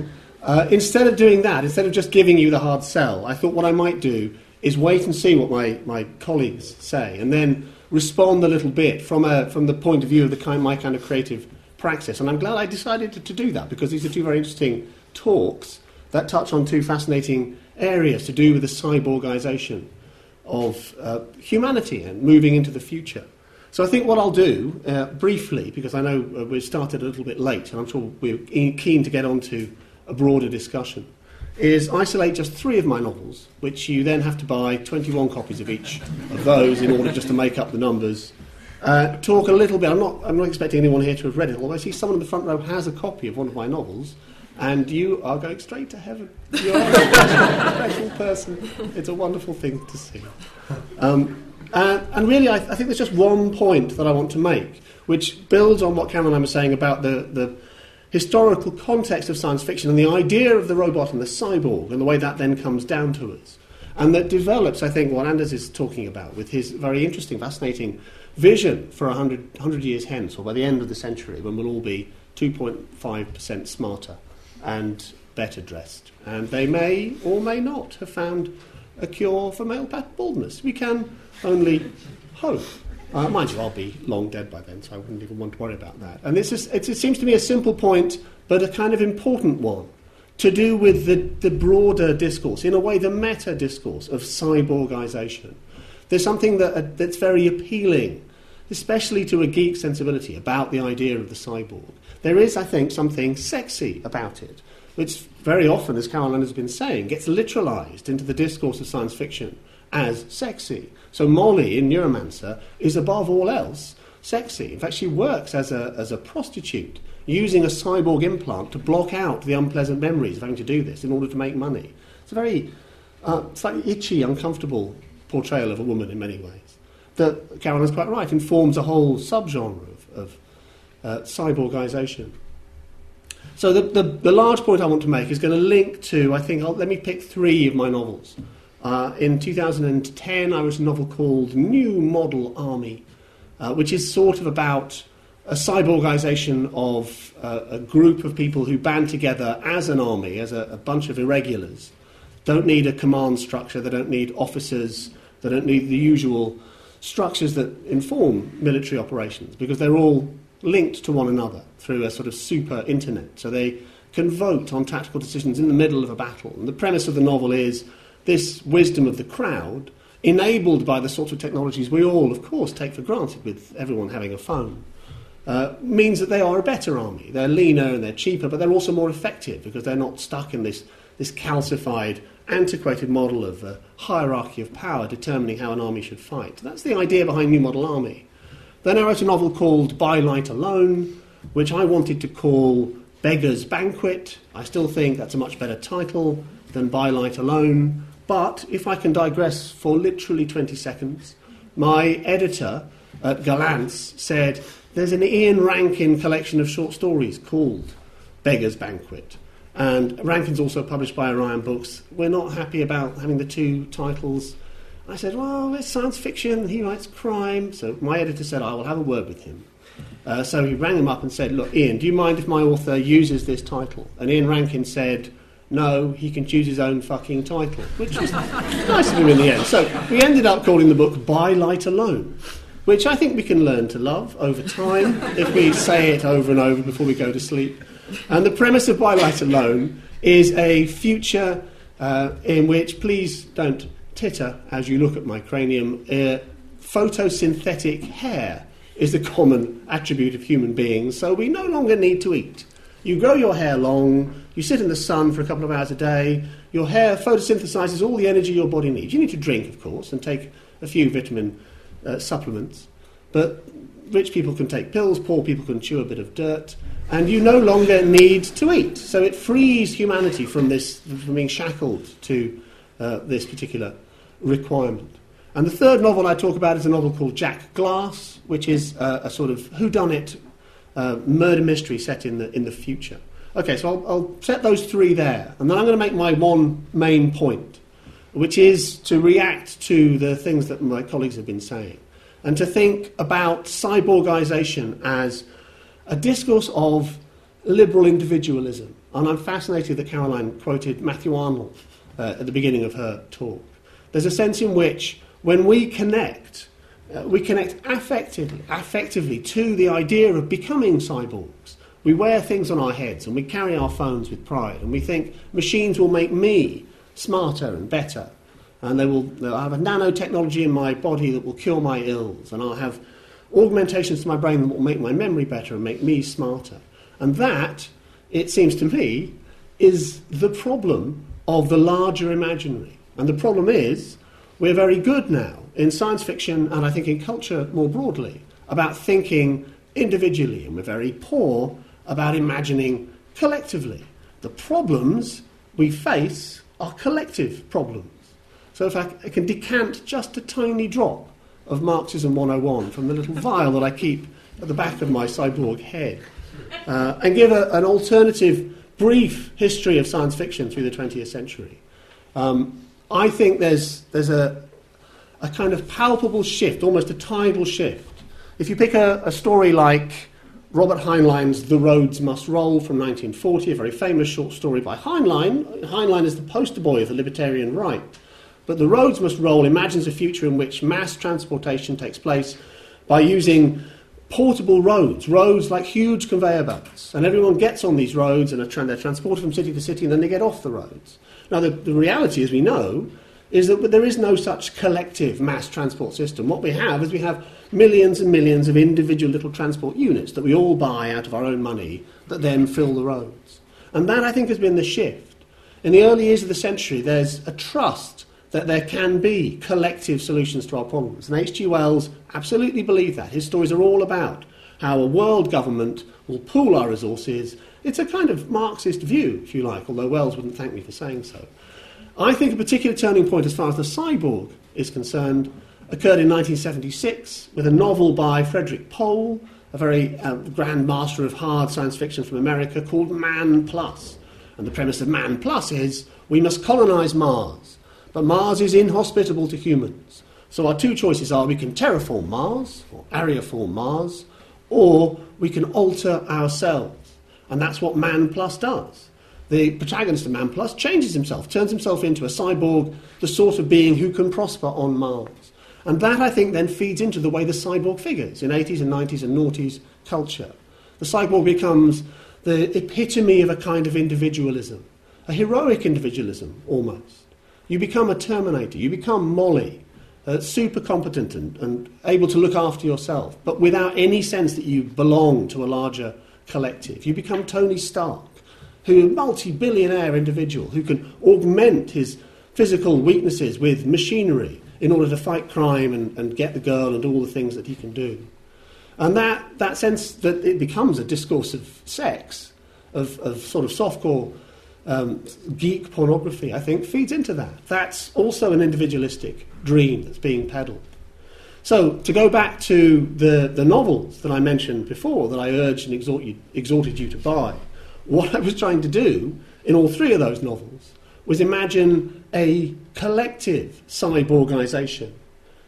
Uh, instead of doing that, instead of just giving you the hard sell, I thought what I might do is wait and see what my, my colleagues say and then respond a little bit from, a, from the point of view of the kind, my kind of creative praxis. And I'm glad I decided to, to do that because these are two very interesting talks that touch on two fascinating areas to do with the cyborgisation of uh, humanity and moving into the future. So I think what I'll do, uh, briefly, because I know uh, we started a little bit late and I'm sure we're keen to get on to a broader discussion, is isolate just three of my novels, which you then have to buy 21 copies of each of those in order just to make up the numbers. Uh, talk a little bit, I'm not, I'm not expecting anyone here to have read it, although I see someone in the front row has a copy of one of my novels, and you are going straight to heaven. You're a special person. It's a wonderful thing to see. Um, uh, and really, I, I think there's just one point that I want to make, which builds on what I were saying about the, the historical context of science fiction and the idea of the robot and the cyborg and the way that then comes down to us. And that develops, I think, what Anders is talking about with his very interesting, fascinating vision for 100, 100 years hence, or by the end of the century, when we'll all be 2.5% smarter and better dressed. And they may or may not have found a cure for male baldness. We can only hope. Uh, mind you, I'll be long dead by then, so I wouldn't even want to worry about that. And this is, it, seems to me a simple point, but a kind of important one, to do with the, the broader discourse, in a way, the meta discourse of cyborgisation. There's something that, uh, that's very appealing, especially to a geek sensibility, about the idea of the cyborg. There is, I think, something sexy about it, which very often, as Caroline has been saying, gets literalized into the discourse of science fiction as sexy. So Molly in Neuromancer is above all else sexy. In fact, she works as a, as a prostitute using a cyborg implant to block out the unpleasant memories of having to do this in order to make money. It's a very uh, slightly itchy, uncomfortable portrayal of a woman in many ways. That Caroline's quite right, informs a whole subgenre of, of uh, cyborgisation. So the, the, the large point I want to make is going to link to, I think, I'll, let me pick three of my novels. Uh, in 2010, I wrote a novel called New Model Army, uh, which is sort of about a cyborgization of uh, a group of people who band together as an army, as a, a bunch of irregulars. Don't need a command structure, they don't need officers, they don't need the usual structures that inform military operations because they're all linked to one another through a sort of super internet. So they can vote on tactical decisions in the middle of a battle. And the premise of the novel is this wisdom of the crowd, enabled by the sorts of technologies we all, of course, take for granted with everyone having a phone. Uh, means that they are a better army. They're leaner and they're cheaper, but they're also more effective because they're not stuck in this, this calcified, antiquated model of a hierarchy of power determining how an army should fight. That's the idea behind New Model Army. Then I wrote a novel called By Light Alone, which I wanted to call Beggar's Banquet. I still think that's a much better title than By Light Alone. But if I can digress for literally 20 seconds, my editor at Gollancz said, there's an Ian Rankin collection of short stories called Beggar's Banquet. And Rankin's also published by Orion Books. We're not happy about having the two titles. I said, well, it's science fiction, he writes crime. So my editor said, I will have a word with him. Uh, so he rang him up and said, Look, Ian, do you mind if my author uses this title? And Ian Rankin said, No, he can choose his own fucking title, which was nice of him in the end. So we ended up calling the book By Light Alone which I think we can learn to love over time if we say it over and over before we go to sleep. And the premise of By Light Alone is a future uh, in which, please don't titter as you look at my cranium, uh, photosynthetic hair is the common attribute of human beings, so we no longer need to eat. You grow your hair long, you sit in the sun for a couple of hours a day, your hair photosynthesizes all the energy your body needs. You need to drink, of course, and take a few vitamin uh, supplements. But rich people can take pills, poor people can chew a bit of dirt, and you no longer need to eat. So it frees humanity from this, from being shackled to uh, this particular requirement. And the third novel I talk about is a novel called Jack Glass, which is uh, a sort of whodunit uh, murder mystery set in the, in the future. Okay, so I'll, I'll set those three there, and then I'm going to make my one main point which is to react to the things that my colleagues have been saying and to think about cyborgization as a discourse of liberal individualism. And I'm fascinated that Caroline quoted Matthew Arnold uh, at the beginning of her talk. There's a sense in which when we connect, uh, we connect affectively, affectively to the idea of becoming cyborgs. We wear things on our heads and we carry our phones with pride and we think machines will make me smarter and better. And they will, they'll have a nanotechnology in my body that will cure my ills. And I'll have augmentations to my brain that will make my memory better and make me smarter. And that, it seems to me, is the problem of the larger imaginary. And the problem is, we're very good now in science fiction and I think in culture more broadly about thinking individually, and we're very poor about imagining collectively. The problems we face are collective problems. So if I, I can decant just a tiny drop of Marxism 101 from the little vial that I keep at the back of my cyborg head uh, and give a, an alternative, brief history of science fiction through the 20th century, um, I think there's, there's a, a kind of palpable shift, almost a tidal shift. If you pick a, a story like Robert Heinlein's The Roads Must Roll from 1940, a very famous short story by Heinlein. Heinlein is the poster boy of the libertarian right. But The Roads Must Roll imagines a future in which mass transportation takes place by using portable roads, roads like huge conveyor belts. And everyone gets on these roads and they're transported from city to city and then they get off the roads. Now, the, the reality, as we know, is that there is no such collective mass transport system. What we have is we have millions and millions of individual little transport units that we all buy out of our own money that then fill the roads. And that, I think, has been the shift. In the early years of the century, there's a trust that there can be collective solutions to our problems. And H.G. Wells absolutely believed that. His stories are all about how a world government will pool our resources. It's a kind of Marxist view, if you like, although Wells wouldn't thank me for saying so. I think a particular turning point as far as the cyborg is concerned occurred in 1976 with a novel by Frederik Pohl, a very uh, grand master of hard science fiction from America, called Man Plus. And the premise of Man Plus is we must colonize Mars, but Mars is inhospitable to humans. So our two choices are we can terraform Mars, or areoform Mars, or we can alter ourselves. And that's what Man Plus does. The protagonist of Man Plus changes himself, turns himself into a cyborg, the sort of being who can prosper on Mars. And that, I think, then feeds into the way the cyborg figures in 80s and 90s and noughties culture. The cyborg becomes the epitome of a kind of individualism, a heroic individualism almost. You become a terminator, you become Molly, uh, super competent and, and able to look after yourself, but without any sense that you belong to a larger collective. You become Tony Stark, who a multi-billionaire individual who can augment his physical weaknesses with machinery in order to fight crime and, and get the girl and all the things that he can do. And that, that sense that it becomes a discourse of sex, of, of sort of softcore um, geek pornography, I think, feeds into that. That's also an individualistic dream that's being peddled. So, to go back to the, the novels that I mentioned before, that I urged and exhort you, exhorted you to buy, what I was trying to do in all three of those novels was imagine a collective cyborgisation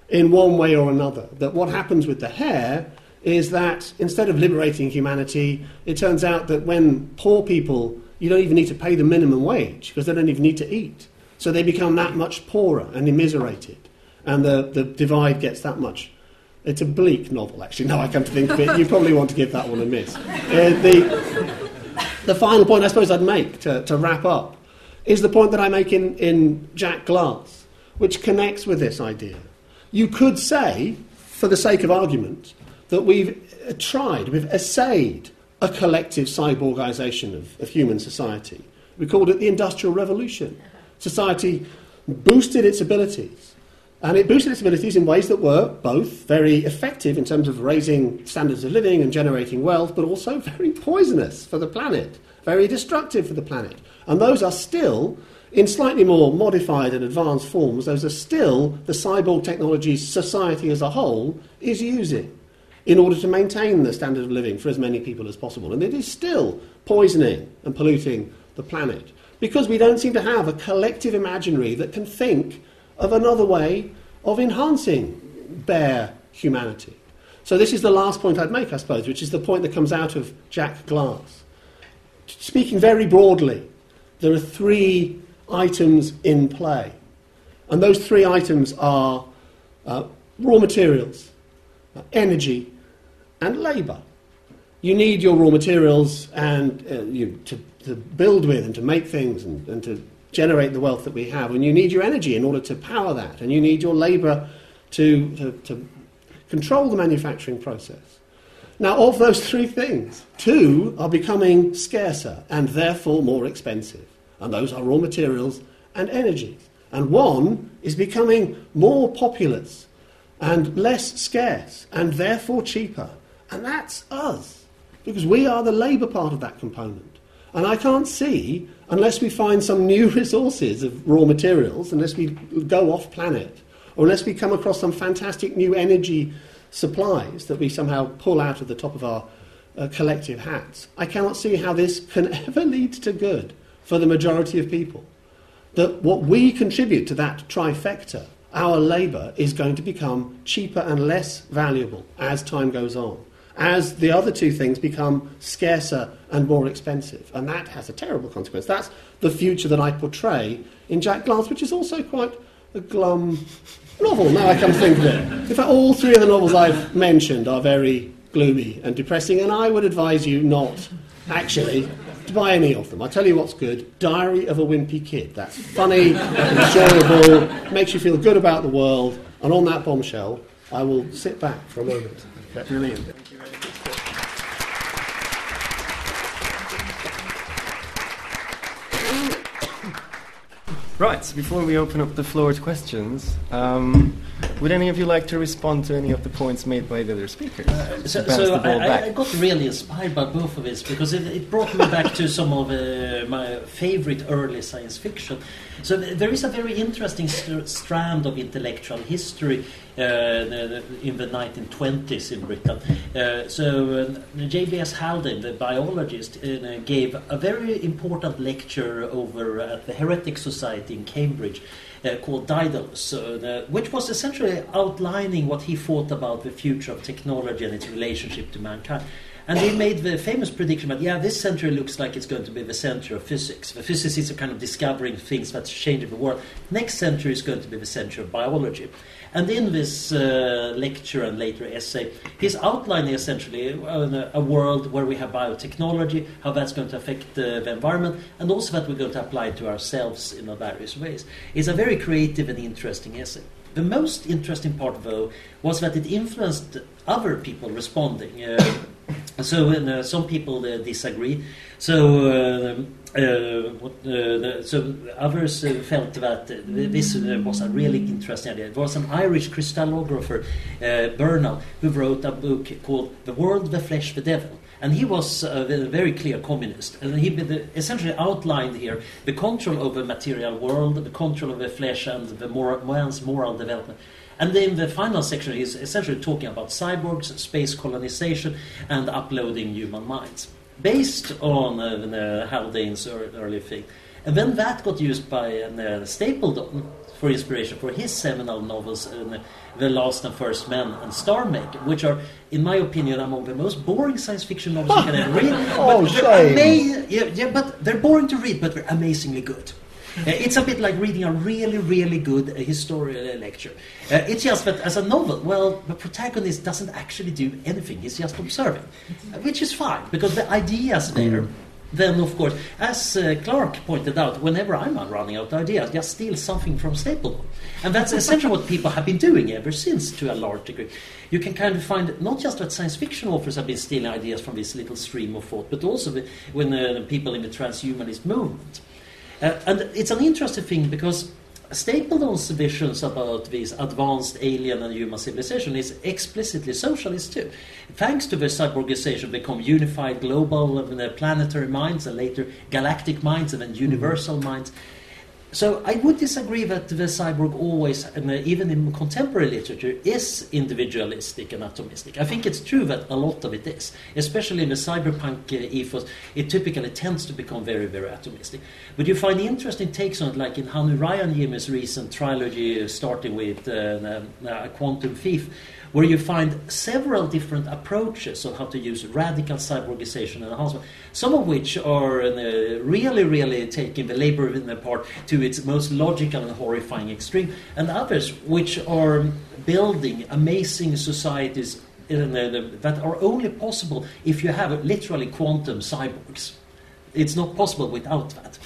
in one way or another. That what happens with the hair is that instead of liberating humanity, it turns out that when poor people, you don't even need to pay the minimum wage because they don't even need to eat. So they become that much poorer and immiserated. And the, the divide gets that much. It's a bleak novel, actually. Now I come to think of it, you probably want to give that one a miss. Uh, the, the final point I suppose I'd make to, to wrap up is the point that I make in, in Jack Glass, which connects with this idea. You could say, for the sake of argument, that we've uh, tried, we've essayed a collective cyborgisation of, of human society. We called it the Industrial Revolution. Society boosted its abilities. And it boosted its abilities in ways that were both very effective in terms of raising standards of living and generating wealth, but also very poisonous for the planet, very destructive for the planet. And those are still, in slightly more modified and advanced forms, those are still the cyborg technologies society as a whole is using in order to maintain the standard of living for as many people as possible. And it is still poisoning and polluting the planet because we don't seem to have a collective imaginary that can think of another way of enhancing bare humanity. So, this is the last point I'd make, I suppose, which is the point that comes out of Jack Glass. Speaking very broadly, there are three items in play. And those three items are uh, raw materials, uh, energy, and labour. You need your raw materials and uh, you, to, to, build with and to make things and, and to generate the wealth that we have. And you need your energy in order to power that. And you need your labour to, to, to control the manufacturing process. Now, of those three things, two are becoming scarcer and therefore more expensive. And those are raw materials and energy. And one is becoming more populous and less scarce and therefore cheaper. And that's us, because we are the labour part of that component. And I can't see, unless we find some new resources of raw materials, unless we go off planet, or unless we come across some fantastic new energy supplies that we somehow pull out of the top of our uh, collective hats, I cannot see how this can ever lead to good for the majority of people. That what we contribute to that trifecta, our labour, is going to become cheaper and less valuable as time goes on as the other two things become scarcer and more expensive. And that has a terrible consequence. That's the future that I portray in Jack Glass, which is also quite a glum novel, now I come to think of it. In fact, all three of the novels I've mentioned are very gloomy and depressing, and I would advise you not, actually, to buy any of them. I'll tell you what's good Diary of a Wimpy Kid. That's funny, enjoyable, makes you feel good about the world, and on that bombshell, I will sit back for a moment. Brilliant. Right, so before we open up the floor to questions, um, would any of you like to respond to any of the points made by the other speakers? Uh, so, so I, I, got really inspired by both of this because it, it brought me back to some of uh, my favorite early science fiction. So there is a very interesting st- strand of intellectual history uh, in the 1920s in Britain. Uh, so uh, J.B.S. Haldane, the biologist, gave a very important lecture over at the Heretic Society in Cambridge. Uh, called Daedalus, uh, which was essentially essentially outlining what he thought about the future of technology and its relationship to mankind. And he made the famous prediction that, yeah, this century looks like it's going to be the century of physics. The physicists are kind of discovering things that's changing the world. Next century is going to be the century of biology. And in this uh, lecture and later essay, he's outlining essentially a, a, world where we have biotechnology, how that's going to affect uh, the environment, and also that we're going to apply it to ourselves in various ways. It's a very creative and interesting essay. The most interesting part, though, was that it influenced other people responding. Uh, so uh, some people uh, disagree. So uh, uh, what, uh, the, so others uh, felt that this was a really interesting idea. There was an Irish crystallographer, Bernal, who wrote a book called "The World, the Flesh, the Devil." And he was a very clear communist. And he essentially outlined here the control over the material world, the control of the flesh, and the moral, man's moral development. And then the final section is essentially talking about cyborgs, space colonization, and uploading human minds based on uh, Haldane's early thing. And then that got used by uh, Stapledon for inspiration for his seminal novels, uh, The Last and First Men and Star Maker, which are, in my opinion, among the most boring science fiction novels you can ever read. oh, shame. Ama- yeah, yeah, but they're boring to read, but they're amazingly good. Uh, it's a bit like reading a really, really good uh, historical lecture. Uh, it's just that as a novel, well, the protagonist doesn't actually do anything. He's just observing, uh, which is fine because the idea's there. Then, of course, as uh, Clarke pointed out, whenever I'm running out of ideas, just steal something from Stapledon. And that's essentially what people have been doing ever since, to a large degree. You can kind of find not just that science fiction authors have been stealing ideas from this little stream of thought, but also when uh, people in the transhumanist movement. Uh, and it's an interesting thing because Stapledon's visions about these advanced alien and human civilization is explicitly socialist too. Thanks to the cyborgization, become unified global uh, planetary minds and later galactic minds and then universal mm-hmm. minds. So I would disagree that the cyborg always, even in contemporary literature, is individualistic and atomistic. I think it's true that a lot of it is, especially in the cyberpunk uh, ethos. It typically tends to become very, very atomistic. But you find interesting takes on it, like in Hannu Rajaniemi's recent trilogy, uh, starting with uh, uh, Quantum Thief where you find several different approaches on how to use radical cyborgization and enhancement, some of which are uh, really, really taking the labor in the part to its most logical and horrifying extreme, and others which are building amazing societies that are only possible if you have literally quantum cyborgs. It's not possible without that.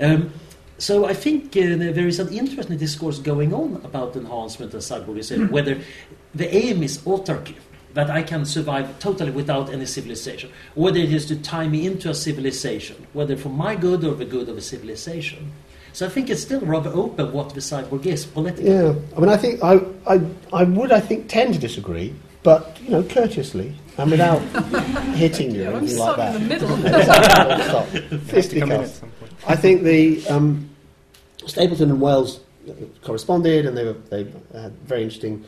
Um, so I think uh, there is an interesting discourse going on about enhancement and cyborgization, mm. whether the aim is autarky, that I can survive totally without any civilization, whether it is to tie me into a civilization, whether for my good or the good of a civilization. So I think it's still rather open what the cyborg is politically. Yeah, I mean, I think I, I, I would, I think, tend to disagree, but you know, courteously and without hitting you or anything like that. In the middle. Stop. I think the um, Stapledon and Wells corresponded, and they were they had very interesting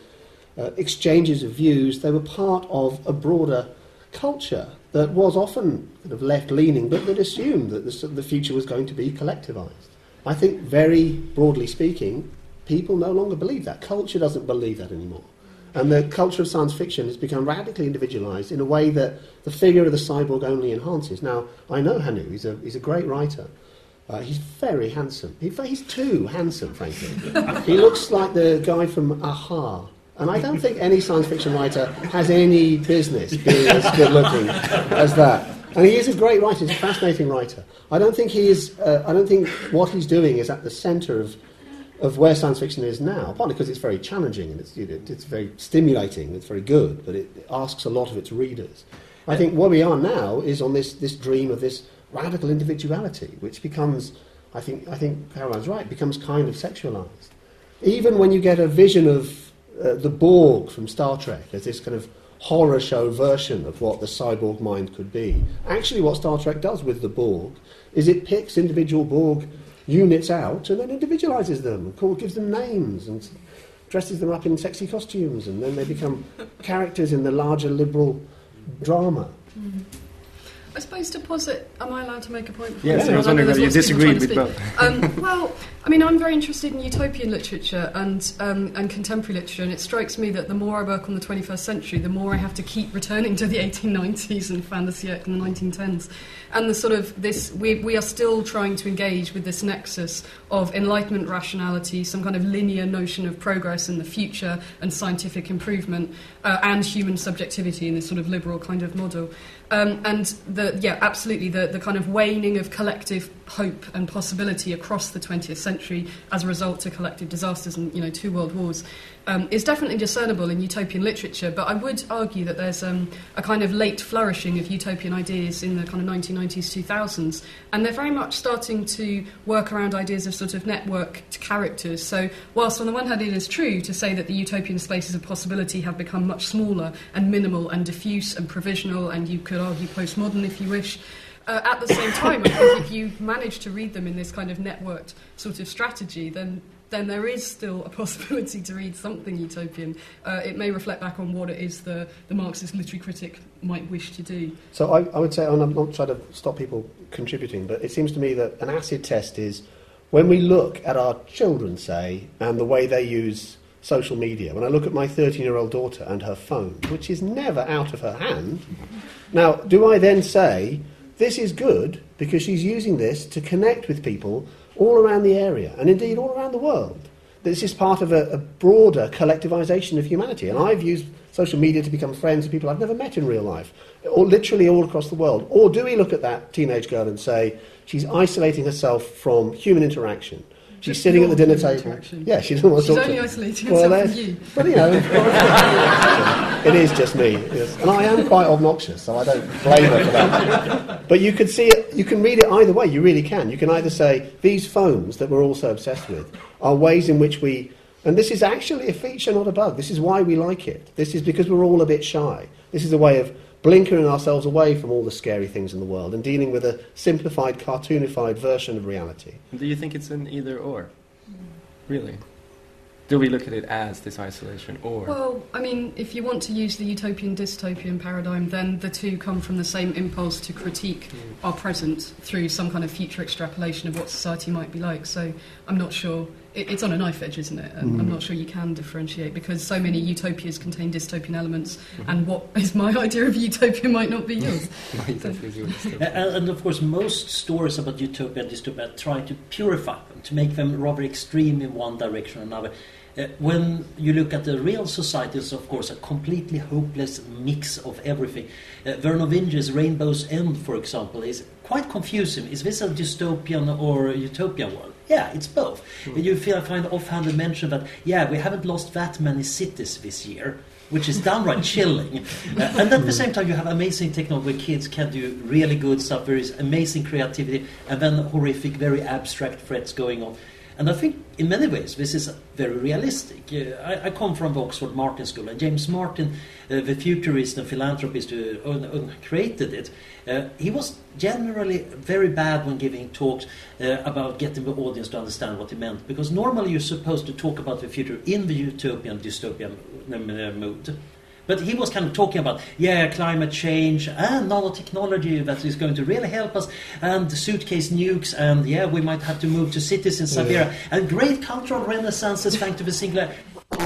uh, exchanges of views. They were part of a broader culture that was often kind of left leaning, but that assumed that the, the future was going to be collectivized. I think, very broadly speaking, people no longer believe that. Culture doesn't believe that anymore. And the culture of science fiction has become radically individualized in a way that the figure of the cyborg only enhances. Now, I know Hannu, he's a, he's a great writer. Uh, he's very handsome. He, he's too handsome, frankly. he looks like the guy from a-ha. And I don't think any science fiction writer has any business being as good looking as that. And he is a great writer, he's a fascinating writer. I don't think he is, uh, I don't think what he's doing is at the centre of, of where science fiction is now, partly because it's very challenging and it's, you know, it's very stimulating, it's very good, but it asks a lot of its readers. I think where we are now is on this, this dream of this radical individuality, which becomes, I think, I think Caroline's right, becomes kind of sexualized. Even when you get a vision of uh, the Borg from Star Trek as this kind of horror show version of what the cyborg mind could be, actually, what Star Trek does with the Borg is it picks individual Borg units out and then individualizes them, gives them names and dresses them up in sexy costumes, and then they become characters in the larger liberal drama. Mm-hmm. I suppose to posit, am I allowed to make a point? Yes, I was wondering whether you disagreed with both. um, well, I mean, I'm very interested in utopian literature and, um, and contemporary literature, and it strikes me that the more I work on the 21st century, the more I have to keep returning to the 1890s and siècle and the 1910s. And the sort of this, we, we are still trying to engage with this nexus of enlightenment rationality, some kind of linear notion of progress in the future and scientific improvement, uh, and human subjectivity in this sort of liberal kind of model. Um, and the, yeah, absolutely, the, the kind of waning of collective hope and possibility across the 20th century as a result of collective disasters and, you know, two world wars um, is definitely discernible in utopian literature, but I would argue that there's um, a kind of late flourishing of utopian ideas in the kind of 1990s, 2000s, and they're very much starting to work around ideas of sort of networked characters. So, whilst on the one hand it is true to say that the utopian spaces of possibility have become much smaller and minimal and diffuse and provisional, and you could argue postmodern if you wish. Uh, at the same time, I think if you manage to read them in this kind of networked sort of strategy, then then there is still a possibility to read something utopian. Uh, it may reflect back on what it is the, the Marxist literary critic might wish to do. So I, I would say, and I'm not trying to stop people contributing, but it seems to me that an acid test is when we look at our children, say, and the way they use social media. When I look at my 13 year old daughter and her phone, which is never out of her hand, now, do I then say, this is good because she's using this to connect with people all around the area and indeed all around the world. This is part of a, a broader collectivization of humanity. And I've used social media to become friends with people I've never met in real life, or literally all across the world. Or do we look at that teenage girl and say she's isolating herself from human interaction? She's Just sitting at the dinner table. interaction. Yeah, she doesn't want to She's talk only to isolating Well, herself from you. But you know, it is just me, yes. and I am quite obnoxious, so I don't blame her for that. But you could see it, you can read it either way. You really can. You can either say these phones that we're all so obsessed with are ways in which we, and this is actually a feature, not a bug. This is why we like it. This is because we're all a bit shy. This is a way of blinkering ourselves away from all the scary things in the world and dealing with a simplified, cartoonified version of reality. Do you think it's an either or? Really? Do we look at it as this isolation or? Well, I mean, if you want to use the utopian dystopian paradigm, then the two come from the same impulse to critique hmm. our present through some kind of future extrapolation of what society might be like. So I'm not sure. It, it's on a knife edge, isn't it? And I'm not sure you can differentiate because so many utopias contain dystopian elements, and what is my idea of utopia might not be yours. My death is yours. And, and of course, most stories about utopia and dystopia try to purify them, to make them rather extreme in one direction or another. Uh, when you look at the real society, it's of course a completely hopeless mix of everything. Uh, Vernor Vinge's Rainbow's End, for example, is quite confusing. Is this a dystopian or a utopian world? Yeah, it's both. You feel, I find offhanded mention that, yeah, we haven't lost that many cities this year which is downright chilling. Uh, and at the same time, you have amazing technology where kids can do really good stuff. There is amazing creativity, and then horrific, very abstract threats going on. And I think, in many ways, this is very realistic. Uh, I, I come from the Oxford Martin School, and James Martin, uh, the futurist and philanthropist who uh, uh, created it, uh, he was generally very bad when giving talks uh, about getting the audience to understand what he meant. Because normally you're supposed to talk about the future in the utopian, dystopian um, mood. But he was kind of talking about, yeah, climate change and nanotechnology that is going to really help us, and suitcase nukes, and yeah, we might have to move to cities in Siberia, and great cultural renaissances thanks to the singular.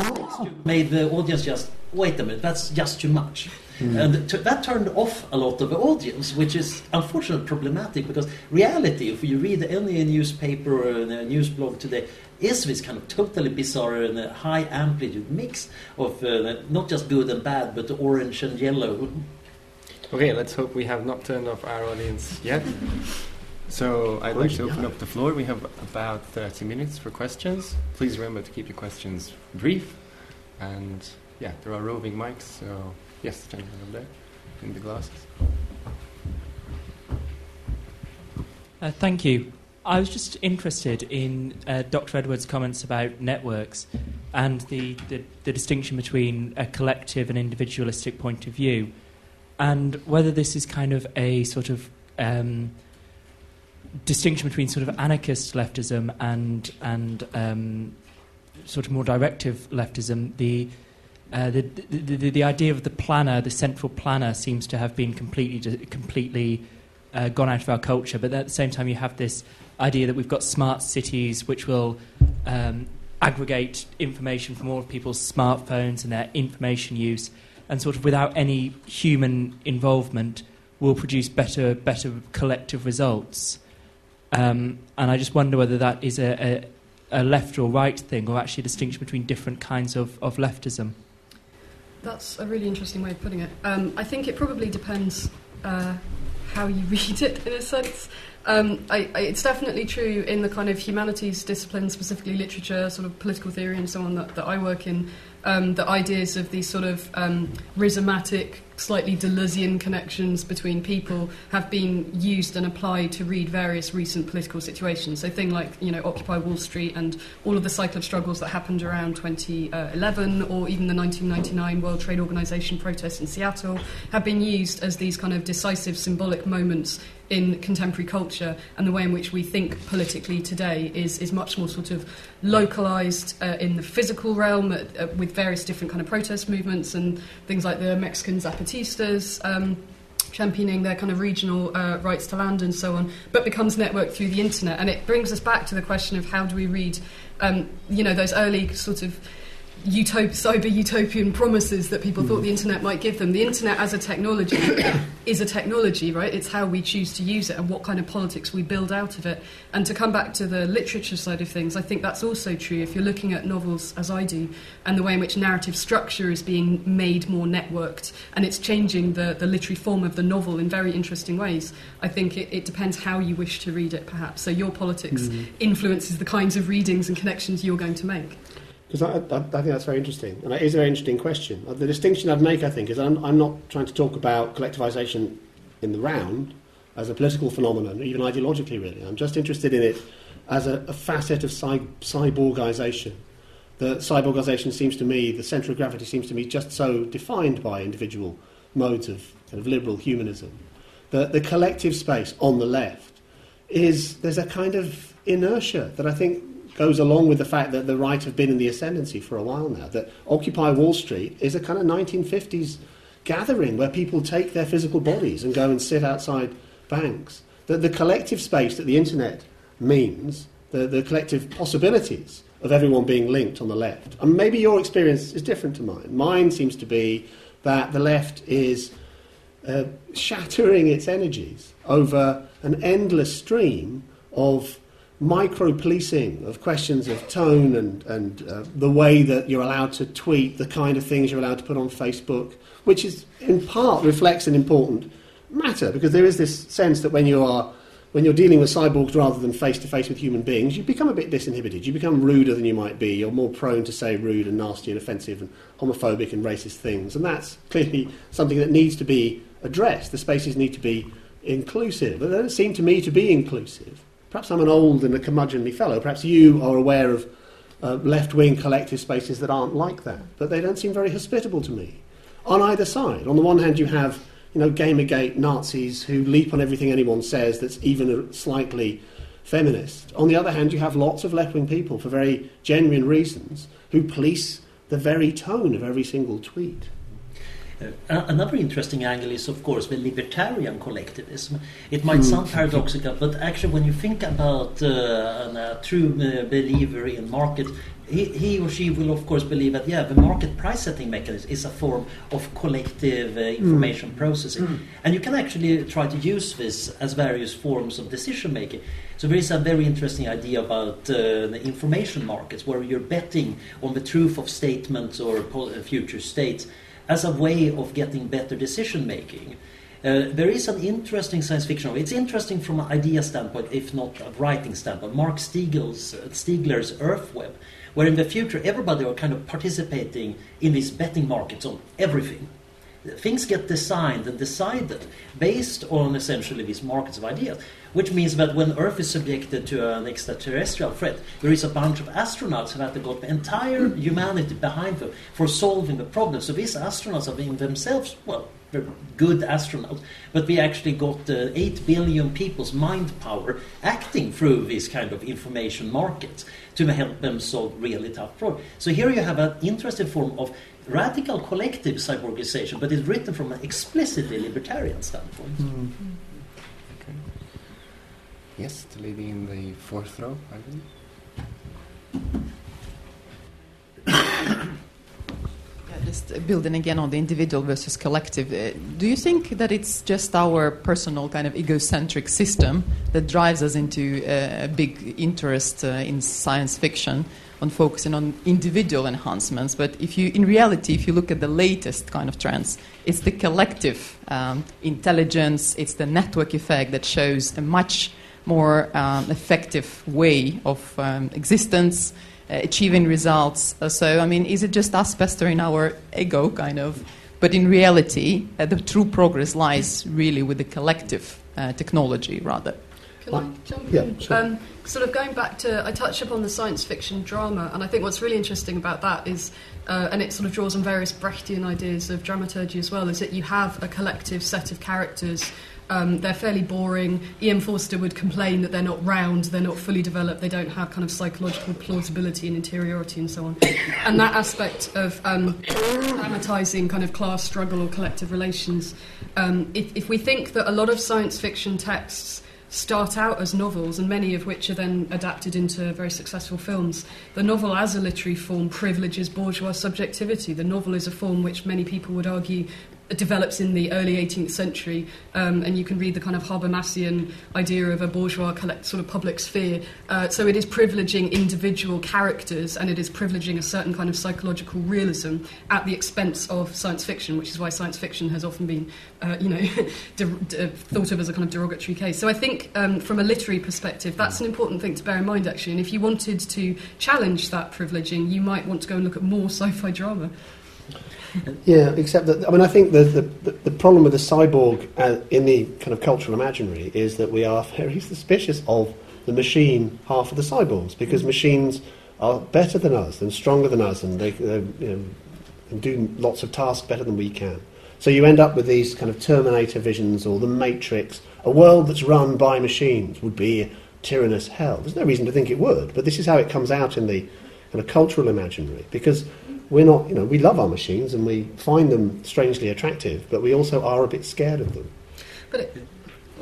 Made the audience just, wait a minute, that's just too much. And t- that turned off a lot of the audience, which is unfortunately problematic because reality, if you read any newspaper or a news blog today, is this kind of totally bizarre and a high amplitude mix of uh, not just good and bad, but orange and yellow. Okay, let's hope we have not turned off our audience yet. So I'd like to open up the floor. We have about 30 minutes for questions. Please remember to keep your questions brief. And yeah, there are roving mics, so yes, the gentleman over there in the glasses. Uh, thank you. I was just interested in uh, Dr. Edwards' comments about networks and the, the, the distinction between a collective and individualistic point of view, and whether this is kind of a sort of um, distinction between sort of anarchist leftism and and um, sort of more directive leftism. The uh, the, the, the, the idea of the planner, the central planner, seems to have been completely completely uh, gone out of our culture. But at the same time, you have this idea that we've got smart cities which will um, aggregate information from all of people's smartphones and their information use, and sort of without any human involvement, will produce better, better collective results. Um, and I just wonder whether that is a, a, a, left or right thing, or actually a distinction between different kinds of, of leftism. That's a really interesting way of putting it. Um, I think it probably depends uh, how you read it, in a sense. Um, I, I, it's definitely true in the kind of humanities disciplines, specifically literature, sort of political theory, and so on that, that I work in. Um, the ideas of these sort of um, rhizomatic slightly Deleuzian connections between people have been used and applied to read various recent political situations. So things like you know Occupy Wall Street and all of the cycle of struggles that happened around 2011 or even the 1999 World Trade Organization protests in Seattle have been used as these kind of decisive symbolic moments in contemporary culture and the way in which we think politically today is, is much more sort of localized uh, in the physical realm uh, uh, with various different kind of protest movements and things like the Mexican Zapatistas. Um, championing their kind of regional uh, rights to land and so on, but becomes networked through the internet. And it brings us back to the question of how do we read, um, you know, those early sort of utop- cyber utopian promises that people thought the internet might give them. The internet as a technology is a technology, right? It's how we choose to use it and what kind of politics we build out of it. And to come back to the literature side of things, I think that's also true. If you're looking at novels as I do, and the way in which narrative structure is being made more networked, and it's changing the, the literary form of the novel in very interesting ways, I think it, it depends how you wish to read it, perhaps. So your politics mm-hmm. influences the kinds of readings and connections you're going to make. Because I, I, I, think that's very interesting, and it is a very interesting question. Uh, the distinction I'd make, I think, is I'm, I'm not trying to talk about collectivization in the round as a political phenomenon, even ideologically, really. I'm just interested in it as a, a facet of cy- cyborgization. The cyborgization seems to me, the centre of gravity seems to me just so defined by individual modes of kind of liberal humanism. The, the collective space on the left is, there's a kind of inertia that I think goes along with the fact that the right have been in the ascendancy for a while now. That Occupy Wall Street is a kind of 1950s gathering where people take their physical bodies and go and sit outside banks. That the collective space that the internet means, the, the collective possibilities of everyone being linked on the left. And maybe your experience is different to mine. Mine seems to be that the left is uh, shattering its energies over an endless stream of micro policing of questions of tone and, and uh, the way that you're allowed to tweet, the kind of things you're allowed to put on Facebook, which is in part reflects an important matter because there is this sense that when you are when you're dealing with cyborgs rather than face to face with human beings, you become a bit disinhibited. You become ruder than you might be. You're more prone to say rude and nasty and offensive and homophobic and racist things. And that's clearly something that needs to be addressed. The spaces need to be inclusive. But they don't seem to me to be inclusive. Perhaps I'm an old and a curmudgeonly fellow. Perhaps you are aware of uh, left wing collective spaces that aren't like that. But they don't seem very hospitable to me. On either side, on the one hand, you have you know, Gamergate Nazis who leap on everything anyone says that's even slightly feminist. On the other hand, you have lots of left wing people, for very genuine reasons, who police the very tone of every single tweet. Uh, another interesting angle is, of course, the libertarian collectivism. It might hmm. sound paradoxical, but actually, when you think about uh, a true uh, believer in market, he, he, or she will, of course, believe that yeah, the market price setting mechanism is a form of collective uh, information mm. processing, mm. and you can actually try to use this as various forms of decision making. So there is a very interesting idea about uh, the information markets, where you're betting on the truth of statements or future states as a way of getting better decision making. Uh, there is an interesting science fiction. It's interesting from an idea standpoint, if not a writing standpoint. Marc Stiegler's, uh, Stiegler's Earthweb, where in the future everybody are kind of participating in these betting markets on everything. Things get designed and decided based on essentially these markets of ideas, which means that when Earth is subjected to an extraterrestrial threat, there is a bunch of astronauts who have got the entire humanity behind them for solving the problem. So these astronauts are in themselves, well, they're good astronauts, but we actually got uh, 8 billion people's mind power acting through these kind of information markets to help them solve really tough problems. So here you have an interesting form of radical collective cyborgization, but it's written from an explicitly libertarian standpoint. Mm. Yes, the lady in the fourth row, I believe. Yeah, just building again on the individual versus collective, uh, do you think that it's just our personal kind of egocentric system that drives us into uh, a big interest uh, in science fiction on focusing on individual enhancements? But if you, in reality, if you look at the latest kind of trends, it's the collective um, intelligence, it's the network effect that shows a much more um, effective way of um, existence uh, achieving results. Uh, so, I mean, is it just us pestering our ego, kind of? But in reality, uh, the true progress lies really with the collective uh, technology, rather. Can I jump in? Yeah, in? sure. Sort of going back to, I touched upon the science fiction drama, and I think what's really interesting about that is, uh, and it sort of draws on various Brechtian ideas of dramaturgy as well, is that you have a collective set of characters. Um, they're fairly boring. E.M. Forster would complain that they're not round, they're not fully developed, they don't have kind of psychological plausibility and interiority and so on. And that aspect of um, dramatising kind of class struggle or collective relations, um, if, if we think that a lot of science fiction texts start out as novels, and many of which are then adapted into very successful films. The novel, as a literary form, privileges bourgeois subjectivity. The novel is a form which many people would argue develops in the early 18th century, um, and you can read the kind of Habermasian idea of a bourgeois collect, sort of public sphere. Uh, so it is privileging individual characters, and it is privileging a certain kind of psychological realism at the expense of science fiction, which is why science fiction has often been, uh, you know, de- de- thought of as a kind of derogatory case. So I think, um, from a literary perspective, that's an important thing to bear in mind, actually. And if you wanted to challenge that privileging, you might want to go and look at more sci-fi drama. Yeah, except that I mean I think the the, the problem with the cyborg uh, in the kind of cultural imaginary is that we are very suspicious of the machine half of the cyborgs because machines are better than us and stronger than us and they, they you know, do lots of tasks better than we can. So you end up with these kind of Terminator visions or the Matrix. A world that's run by machines would be tyrannous hell. There's no reason to think it would, but this is how it comes out in the kind of cultural imaginary because we're not, you know, we love our machines and we find them strangely attractive, but we also are a bit scared of them. But it,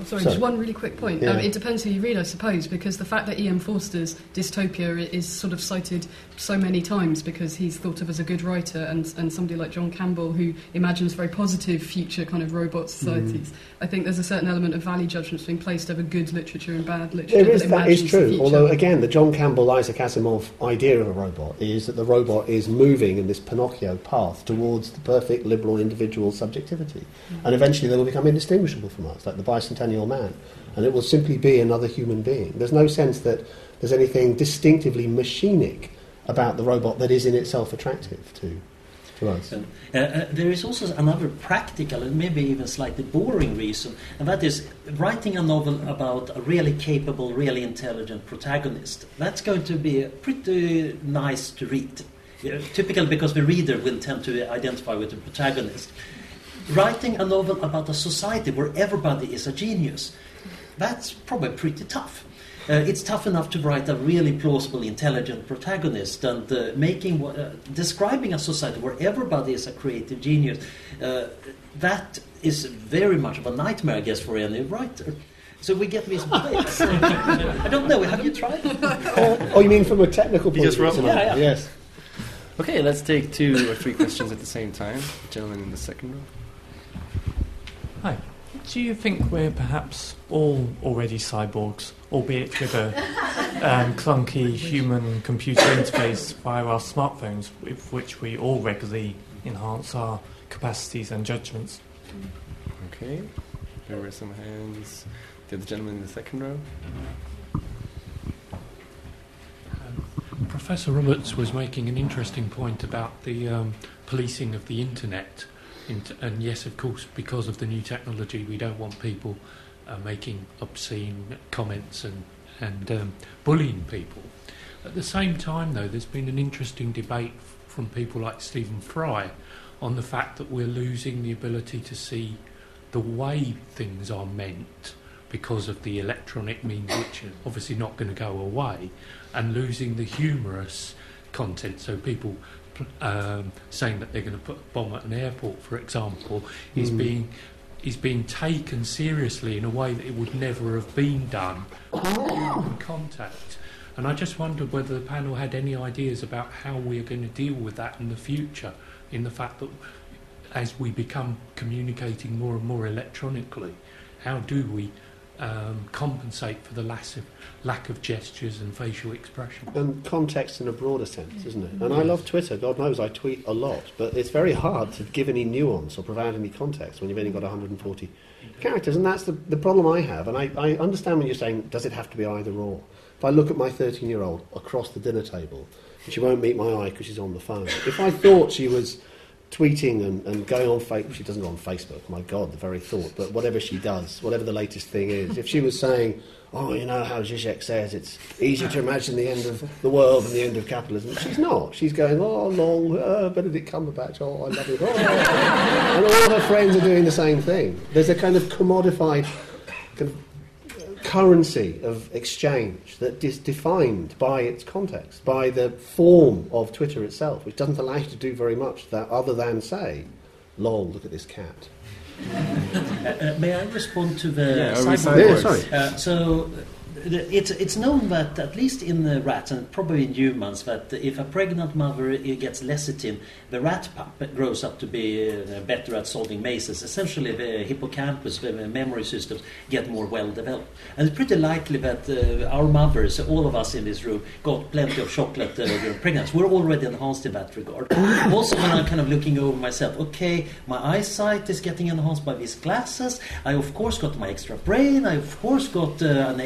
sorry, Sorry. just one really quick point. Yeah. Um, it depends who you read, I suppose, because the fact that E.M. Forster's dystopia is sort of cited so many times because he's thought of as a good writer, and, and somebody like John Campbell who imagines very positive future kind of robot societies. Mm. I think there's a certain element of value judgments being placed over good literature and bad literature. There is, that imagines is true. Although, again, the John Campbell, Isaac Asimov idea of a robot is that the robot is moving in this Pinocchio path towards the perfect liberal individual subjectivity. And eventually they will become indistinguishable from us, like the bicentennial man. And it will simply be another human being. There's no sense that there's anything distinctively machinic about the robot that is in itself attractive to, to us. Uh, uh, there is also another practical and maybe even slightly boring reason, and that is writing a novel about a really capable, really intelligent protagonist. That's going to be pretty nice to read. Yeah, typical because the reader will tend to identify with the protagonist. Writing a novel about a society where everybody is a genius, that's probably pretty tough. Uh, it's tough enough to write a really plausible, intelligent protagonist, and uh, making uh, describing a society where everybody is a creative genius. Uh, that is very much of a nightmare, I guess, for any writer. So we get these breaks. I don't know. Have you tried? oh, you mean from a technical point just of view? wrote- Yeah, yeah. Yes. Okay, let's take two or three questions at the same time. Gentleman in the second row. Hi. Do you think we're perhaps all already cyborgs, albeit with a um, clunky human computer interface via our smartphones, with which we all regularly enhance our capacities and judgments? Okay, there were some hands. The other gentleman in the second row. Professor Roberts was making an interesting point about the um, policing of the internet. And yes, of course, because of the new technology, we don't want people uh, making obscene comments and, and um, bullying people. At the same time, though, there's been an interesting debate from people like Stephen Fry on the fact that we're losing the ability to see the way things are meant because of the electronic means, which are obviously not going to go away, and losing the humorous content. So people pl- um, saying that they're going to put a bomb at an airport, for example, is Mm. being is being taken seriously in a way that it would never have been done in contact. And I just wondered whether the panel had any ideas about how we are going to deal with that in the future, in the fact that as we become communicating more and more electronically, how do we um, compensate for the lack of, lack of gestures and facial expression? And context in a broader sense, isn't it? And I love Twitter. God knows I tweet a lot, but it's very hard to give any nuance or provide any context when you've only got 140 characters. And that's the, the problem I have. And I, I understand when you're saying, does it have to be either or? If I look at my 13 year old across the dinner table, she won't meet my eye because she's on the phone, if I thought she was tweeting and, and going on Facebook, she doesn't go on Facebook, my God, the very thought, but whatever she does, whatever the latest thing is, if she was saying, oh, you know how Zizek says it's easy to imagine the end of the world and the end of capitalism, she's not. She's going, oh, long, uh, Benedict Cumberbatch, oh, I love it. Oh. and all her friends are doing the same thing. There's a kind of commodified kind of currency of exchange that is defined by its context, by the form of Twitter itself, which doesn't allow you to do very much that other than say, lol, look at this cat. Uh, uh, may I respond to the Yeah, cyborg? are we cyborgs? Yeah, sorry. Uh, so the- it's, it's known that, at least in rats and probably in humans, that if a pregnant mother gets lecithin, the rat pup grows up to be uh, better at solving mazes. Essentially, the hippocampus, the memory systems, get more well developed. And it's pretty likely that uh, our mothers, all of us in this room, got plenty of chocolate uh, during pregnancy. We're already enhanced in that regard. also, when I'm kind of looking over myself, okay, my eyesight is getting enhanced by these glasses. I, of course, got my extra brain. I, of course, got uh, an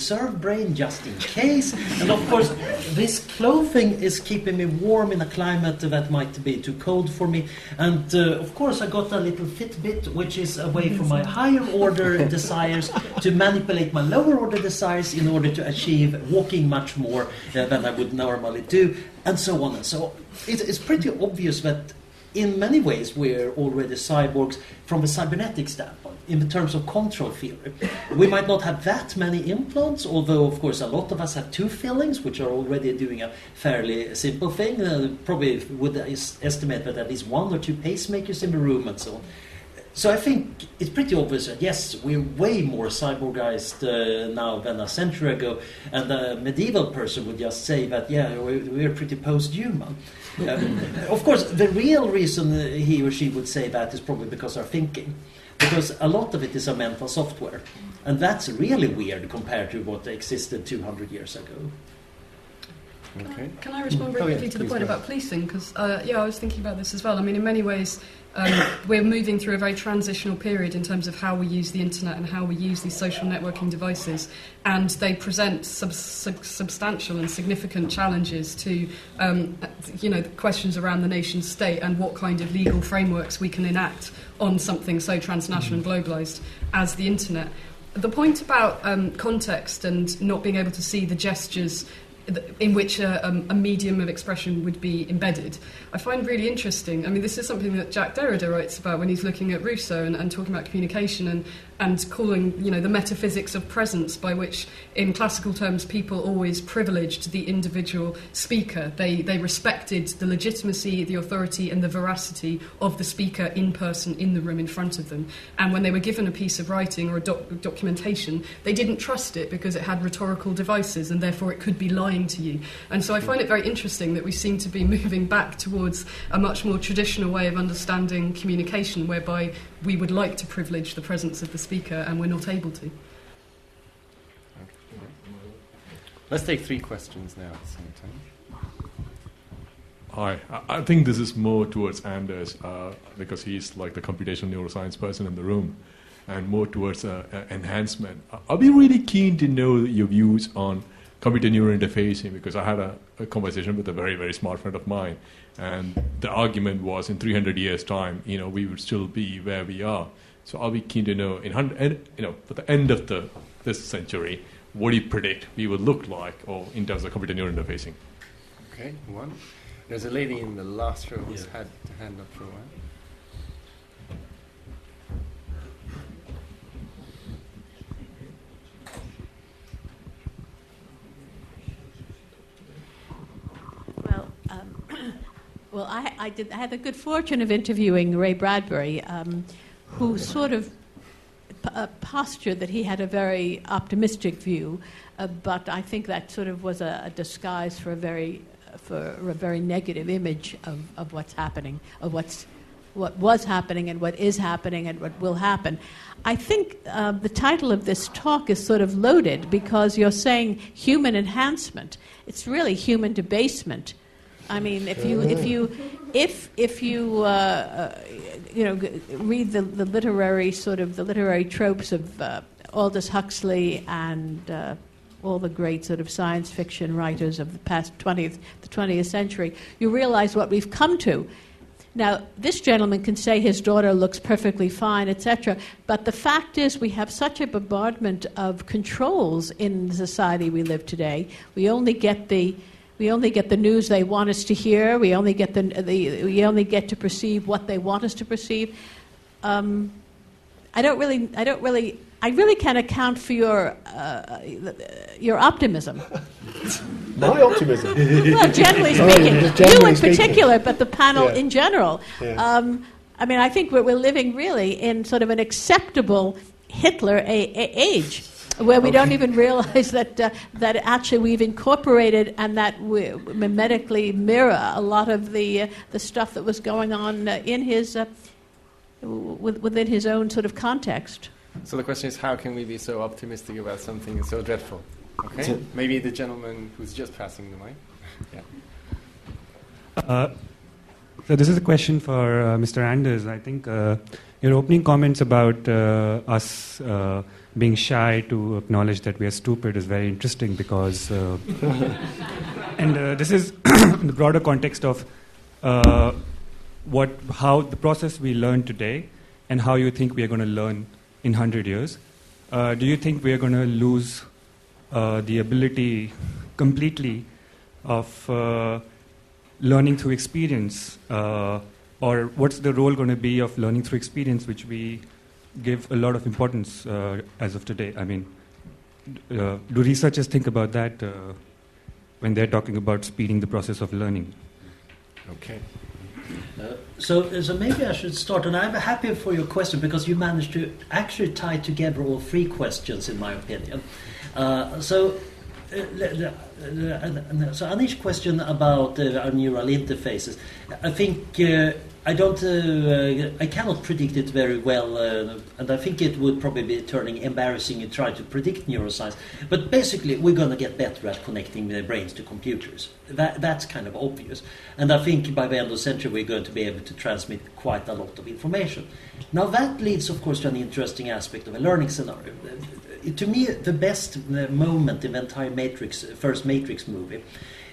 reserve brain just in case. And of course, this clothing is keeping me warm in a climate that might be too cold for me. And uh, of course, I got a little Fitbit, which is a way for my higher order desires to manipulate my lower order desires in order to achieve walking much more uh, than I would normally do, and so on and so on. It, it's pretty obvious that in many ways we're already cyborgs from a cybernetic standpoint in terms of control theory. We might not have that many implants, although of course a lot of us have two fillings, which are already doing a fairly simple thing. Uh, probably would estimate that at least one or two pacemakers in the room and so on. So I think it's pretty obvious that yes, we're way more cyborgized uh, now than a century ago, and a medieval person would just say that yeah, we're, we're pretty post-human. Um, of course, the real reason he or she would say that is probably because our thinking, because a lot of it is a mental software, and that's really weird compared to what existed 200 years ago. Okay. Can I respond very Oh, yeah, quickly to the point about policing? Because, uh, yeah, I was thinking about this as well. I mean, in many ways, um, we're moving through a very transitional period in terms of how we use the internet and how we use these social networking devices. And they present sub- sub- substantial and significant challenges to, um, you know, questions around the nation state and what kind of legal frameworks we can enact on something so transnational and globalised as the internet. The point about um, context and not being able to see the gestures in which a, um, a medium of expression would be embedded, I find really interesting. I mean, this is something that Jacques Derrida writes about when he's looking at Rousseau and, and talking about communication and, and calling, you know, the metaphysics of presence, by which, in classical terms, people always privileged the individual speaker. They, they respected the legitimacy, the authority, and the veracity of the speaker in person in the room in front of them. And when they were given a piece of writing or a doc- documentation, they didn't trust it because it had rhetorical devices and therefore it could be lying to you. And so I find it very interesting that we seem to be moving back towards a much more traditional way of understanding communication whereby we would like to privilege the presence of the speaker and we're not able to. Let's take three questions now at the same time. Hi, I- I think this is more towards Anders uh, because he's like the computational neuroscience person in the room, and more towards uh, uh, enhancement. I- I'll be really keen to know your views on computer neural interfacing because I had a, a conversation with a very very smart friend of mine, and the argument was in 300 years' time, you know, we would still be where we are. So I'll be keen to know in hundred, you know, for the end of the this century, what do you predict we would look like, or in terms of computer neural interfacing? Okay, one. There's a lady in the last row who's had her hand up for a while. Well, um, well, I, I did. I had the good fortune of interviewing Ray Bradbury, um, who sort of p- a posture that he had a very optimistic view, uh, but I think that sort of was a, a disguise for a very for a very negative image of, of what's happening, of what's what was happening and what is happening and what will happen. I think uh, the title of this talk is sort of loaded because you're saying human enhancement. It's really human debasement. I mean, if you if you if if you uh, uh, you know read the, the literary sort of the literary tropes of uh, Aldous Huxley and uh, all the great sort of science fiction writers of the past 20th the 20th century, you realize what we've come to. Now, this gentleman can say his daughter looks perfectly fine, etc. But the fact is, we have such a bombardment of controls in the society we live today. We only get the we only get the news they want us to hear. We only get the, the we only get to perceive what they want us to perceive. Um, I don't really, I don't really, I really can't account for your uh, your optimism. My optimism. well, generally speaking, just generally you in speaking. particular, but the panel Yeah. in general. Yeah. Um, I mean, I think we're, we're living really in sort of an acceptable Hitler a- a- age. Where we don't even realize that uh, that actually we've incorporated and that we mimetically mirror a lot of the uh, the stuff that was going on uh, in his uh, w- within his own sort of context. So the question is, how can we be so optimistic about something so dreadful? Okay, So- maybe the gentleman who's just passing the mic. Yeah. Uh, so this is a question for uh, Mr. Anders. I think uh, your opening comments about uh, us uh, being shy to acknowledge that we are stupid is very interesting because, uh, and uh, this is the broader context of uh, what, how the process we learn today, and how you think we are going to learn in hundred years. Uh, do you think we are going to lose uh, the ability completely of uh, learning through experience, or what's the role going to be of learning through experience, which we give a lot of importance uh, as of today? I mean, uh, do researchers think about that uh, when they're talking about speeding the process of learning? Okay. Uh, so, so maybe I should start, and I'm happy for your question because you managed to actually tie together all three questions, in my opinion. Uh, so, uh, le- le- uh, so Anish's question about uh, our neural interfaces, I think uh, I don't, uh, I cannot predict it very well, uh, and I think it would probably be turning embarrassing to try to predict neuroscience. But basically, we're going to get better at connecting the brains to computers. That, that's kind of obvious, and I think by the end of the century, we're going to be able to transmit quite a lot of information. Now, that leads, of course, to an interesting aspect of a learning scenario. To me, the best uh, moment in the entire Matrix, first Matrix movie,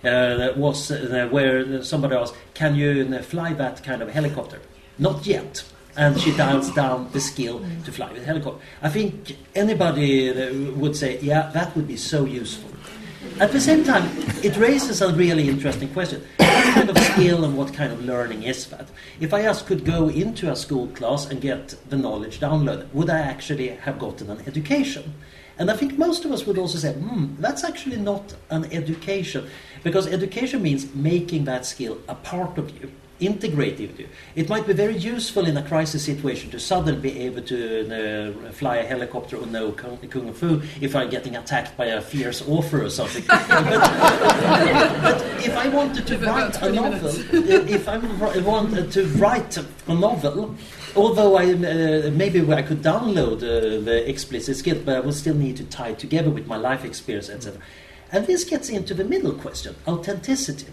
uh, was uh, where somebody asked, "Can you uh, fly that kind of helicopter?" Not yet. And she dials down the skill to fly the helicopter. I think anybody would say, "Yeah, that would be so useful." At the same time, it raises a really interesting question. What kind of skill and what kind of learning is that? If I just could go into a school class and get the knowledge downloaded, would I actually have gotten an education? And I think most of us would also say, hmm, that's actually not an education. Because education means making that skill a part of you, integrated with. It might be very useful in a crisis situation to suddenly be able to uh, fly a helicopter or know kung, kung fu if I'm getting attacked by a fierce author or something. but, but if I wanted to Give it about write a novel, if I wanted to write a novel, although I uh, maybe I could download uh, the explicit skill, but I would still need to tie it together with my life experience, etc. And this gets into the middle question, authenticity.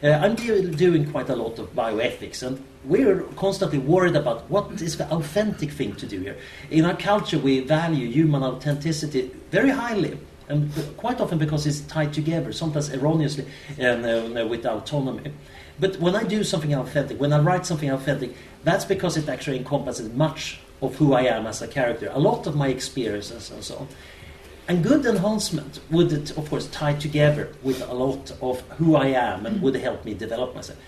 Uh, I'm do- doing quite a lot of bioethics, and we're constantly worried about what is the authentic thing to do here. In our culture, we value human authenticity very highly, and quite often because it's tied together, sometimes erroneously, and uh, with autonomy. But when I do something authentic, when I write something authentic, that's because it actually encompasses much of who I am as a character, a lot of my experiences and so on. And good enhancement would, it, of course, tie together with a lot of who I am and would help me develop myself.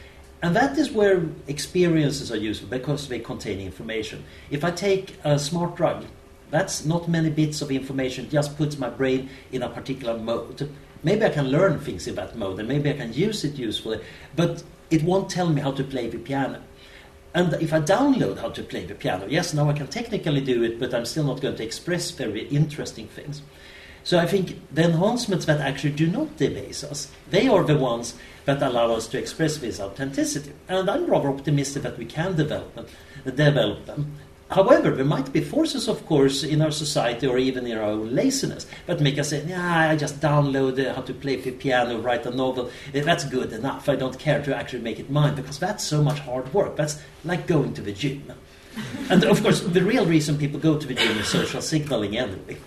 And that is where experiences are useful because they contain information. If I take a smart drug, that's not many bits of information, just puts my brain in a particular mode. Maybe I can learn things in that mode and maybe I can use it usefully, but it won't tell me how to play the piano. And if I download how to play the piano, yes, now I can technically do it, but I'm still not going to express very interesting things. So I think the enhancements that actually do not debase us, they are the ones that allow us to express this authenticity. And I'm rather optimistic that we can develop them. Develop them. However, there might be forces, of course, in our society or even in our own laziness that make us say, yeah, I just download uh, how to play the piano, write a novel. Uh, That's good enough. I don't care to actually make it mine because that's so much hard work. That's like going to the gym. and of course, the real reason people go to the gym is social signaling anyway.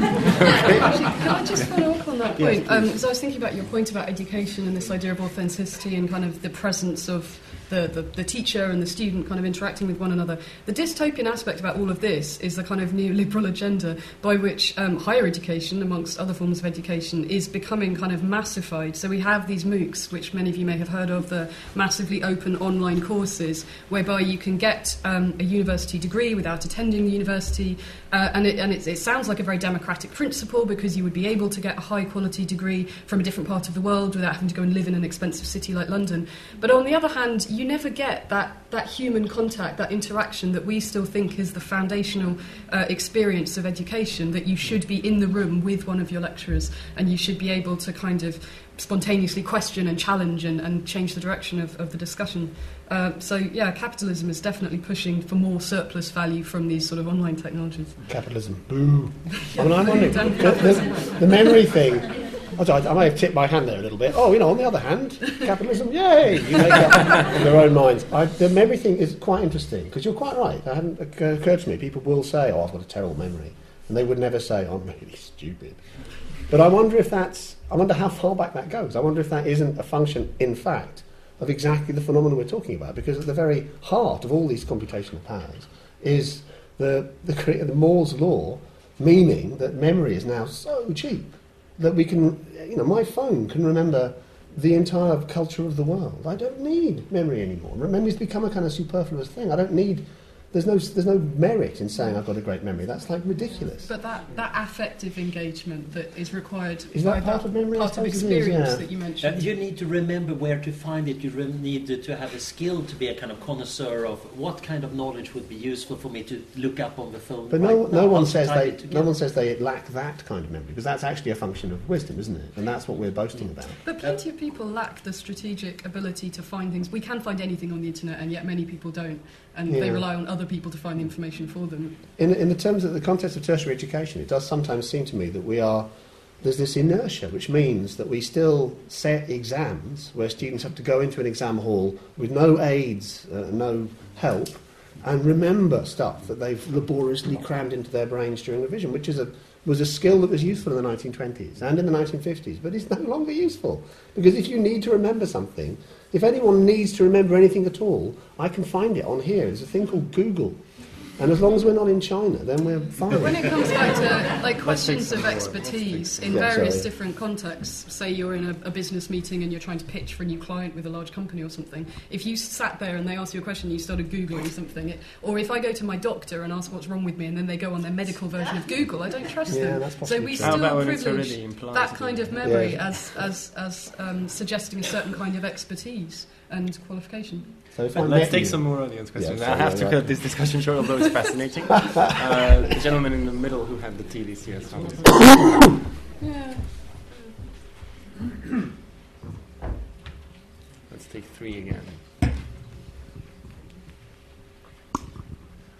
Actually, can I just follow up on that Yes, point? please. Because I was thinking about your point about education and this idea of authenticity and kind of the presence of the, the, the teacher and the student kind of interacting with one another. The dystopian aspect about all of this is the kind of neoliberal agenda by which um, higher education, amongst other forms of education, is becoming kind of massified. So we have these MOOCs, which many of you may have heard of, the massively open online courses, whereby you can get um, a university degree without attending the university. Uh, and it, and it, it sounds like a very democratic principle because you would be able to get a high quality degree from a different part of the world without having to go and live in an expensive city like London. But on the other hand, you never get that, that human contact, that interaction that we still think is the foundational uh, experience of education, that you should be in the room with one of your lecturers and you should be able to kind of spontaneously question and challenge and, and change the direction of, of the discussion. Uh, so, yeah, capitalism is definitely pushing for more surplus value from these sort of online technologies. Capitalism. Boo. I mean, I'm wondering, the, the, the memory thing. I, I may have tipped my hand there a little bit. Oh, you know, on the other hand, capitalism, yay! You make up in their own minds. I, the memory thing is quite interesting because you're quite right. It hadn't occurred to me. People will say, "Oh, I've got a terrible memory," and they would never say, "I'm really stupid." But I wonder if that's. I wonder how far back that goes. I wonder if that isn't a function, in fact, of exactly the phenomenon we're talking about. Because at the very heart of all these computational powers is the the, the Moore's law, meaning that memory is now so cheap that we can, you know, my phone can remember the entire culture of the world. I don't need memory anymore. Memory's become a kind of superfluous thing. I don't need. There's no, there's no merit in saying I've got a great memory. That's like ridiculous. But that, that affective engagement that is required Is that by part of memory? Part of suppose it is, experience yeah. that you Uh, mentioned. you need to remember where to find it. You re- need to- to have a skill to be a kind of connoisseur of what kind of knowledge would be useful for me to look up on the phone. But no, right no now, one says they, no one says they lack that kind of memory because that's actually a function of wisdom, isn't it? And that's what we're boasting about. But plenty of people lack the strategic ability to find things. We can find anything on the internet, and yet many people don't, and they rely on other people to find the information for them. In, in the terms of the context of tertiary education, it does sometimes seem to me that we are there's this inertia, which means that we still set exams where students have to go into an exam hall with no aids, uh, no help, and remember stuff that they've laboriously crammed into their brains during revision, which is a was a skill that was useful in the 1920s and in the 1950s, but it's no longer useful because if you need to remember something, if anyone needs to remember anything at all, I can find it on here. There's a thing called Google. And as long as we're not in China, then we're fine. But when it comes back to like questions of expertise in Yeah, various sorry. different contexts, say you're in a, a business meeting and you're trying to pitch for a new client with a large company or something, if you sat there and they ask you a question, and you started googling something, it, or if I go to my doctor and ask what's wrong with me, and then they go on their medical version of Google, I don't trust Yeah, them. that's so we true. Still about privilege already that kind of memory Yeah. as as as um, suggesting a certain kind of expertise and qualification. So if Let's take you- some more audience questions. Yeah, I sorry, have to yeah, cut this discussion short, although it's fascinating. uh, the gentleman in the middle who had the TVs here. So Yeah. Let's take three again.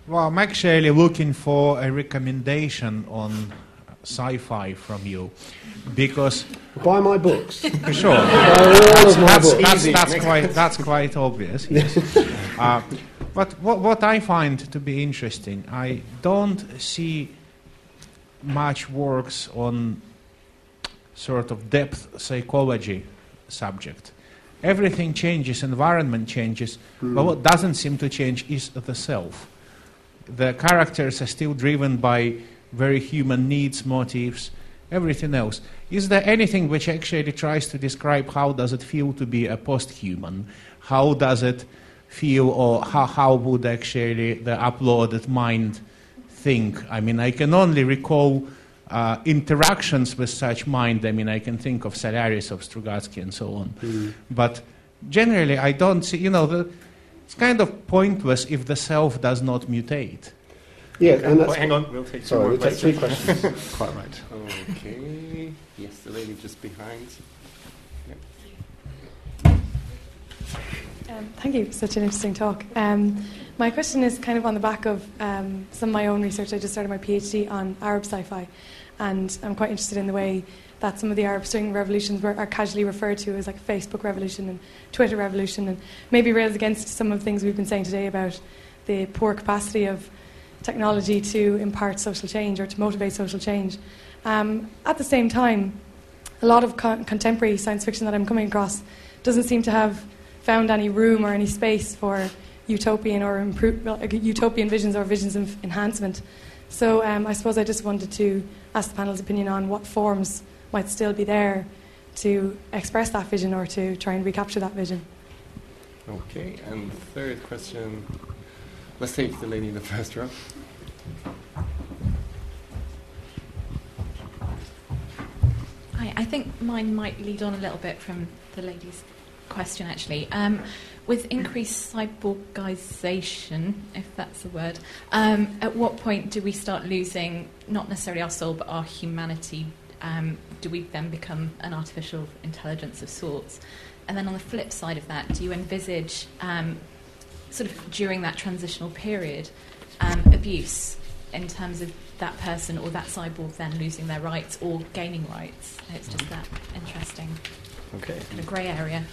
Well, I'm actually looking for a recommendation on sci-fi from you, because buy my books. For sure, Buy all that's, of my that's, books. that's, that's quite that's quite obvious. Yes. uh, but what, what I find to be interesting, I don't see much works on sort of depth psychology subject. Everything changes, environment changes, but what doesn't seem to change is the self. The characters are still driven by very human needs, motives, everything else. Is there anything which actually tries to describe how does it feel to be a post-human? How does it feel, or how, how would actually the uploaded mind think? I mean, I can only recall uh, interactions with such mind. I mean, I can think of Solaris, of Strugatsky, and so on. But generally, I don't see, you know, the, it's kind of pointless if the self does not mutate. Yeah, Okay, and that's well, hang on, we'll take two Sorry, more we'll take three questions. questions. Quite right. Okay. Yes, the lady just behind. Um, thank you. Such an interesting talk. Um, my question is kind of on the back of um, some of my own research. I just started my PhD on Arab sci-fi, and I'm quite interested in the way that some of the Arab Spring revolutions were, are casually referred to as like Facebook revolution and Twitter revolution, and maybe rails against some of the things we've been saying today about the poor capacity of technology to impart social change or to motivate social change. Um, at the same time, a lot of con- contemporary science fiction that I'm coming across doesn't seem to have found any room or any space for utopian or utopian visions or visions of enhancement. So um, I suppose I just wanted to ask the panel's opinion on what forms might still be there to express that vision or to try and recapture that vision. Okay, and third question. Let's take the lady in the first row. Hi, I think mine might lead on a little bit from the lady's question, actually. Um, with increased cyborgization, if that's a word, um, at what point do we start losing not necessarily our soul but our humanity? Um, do we then become an artificial intelligence of sorts? And then on the flip side of that, do you envisage, um, sort of during that transitional period, um, abuse in terms of that person or that cyborg then losing their rights or gaining rights? It's just that interesting. Okay. Kind of grey area.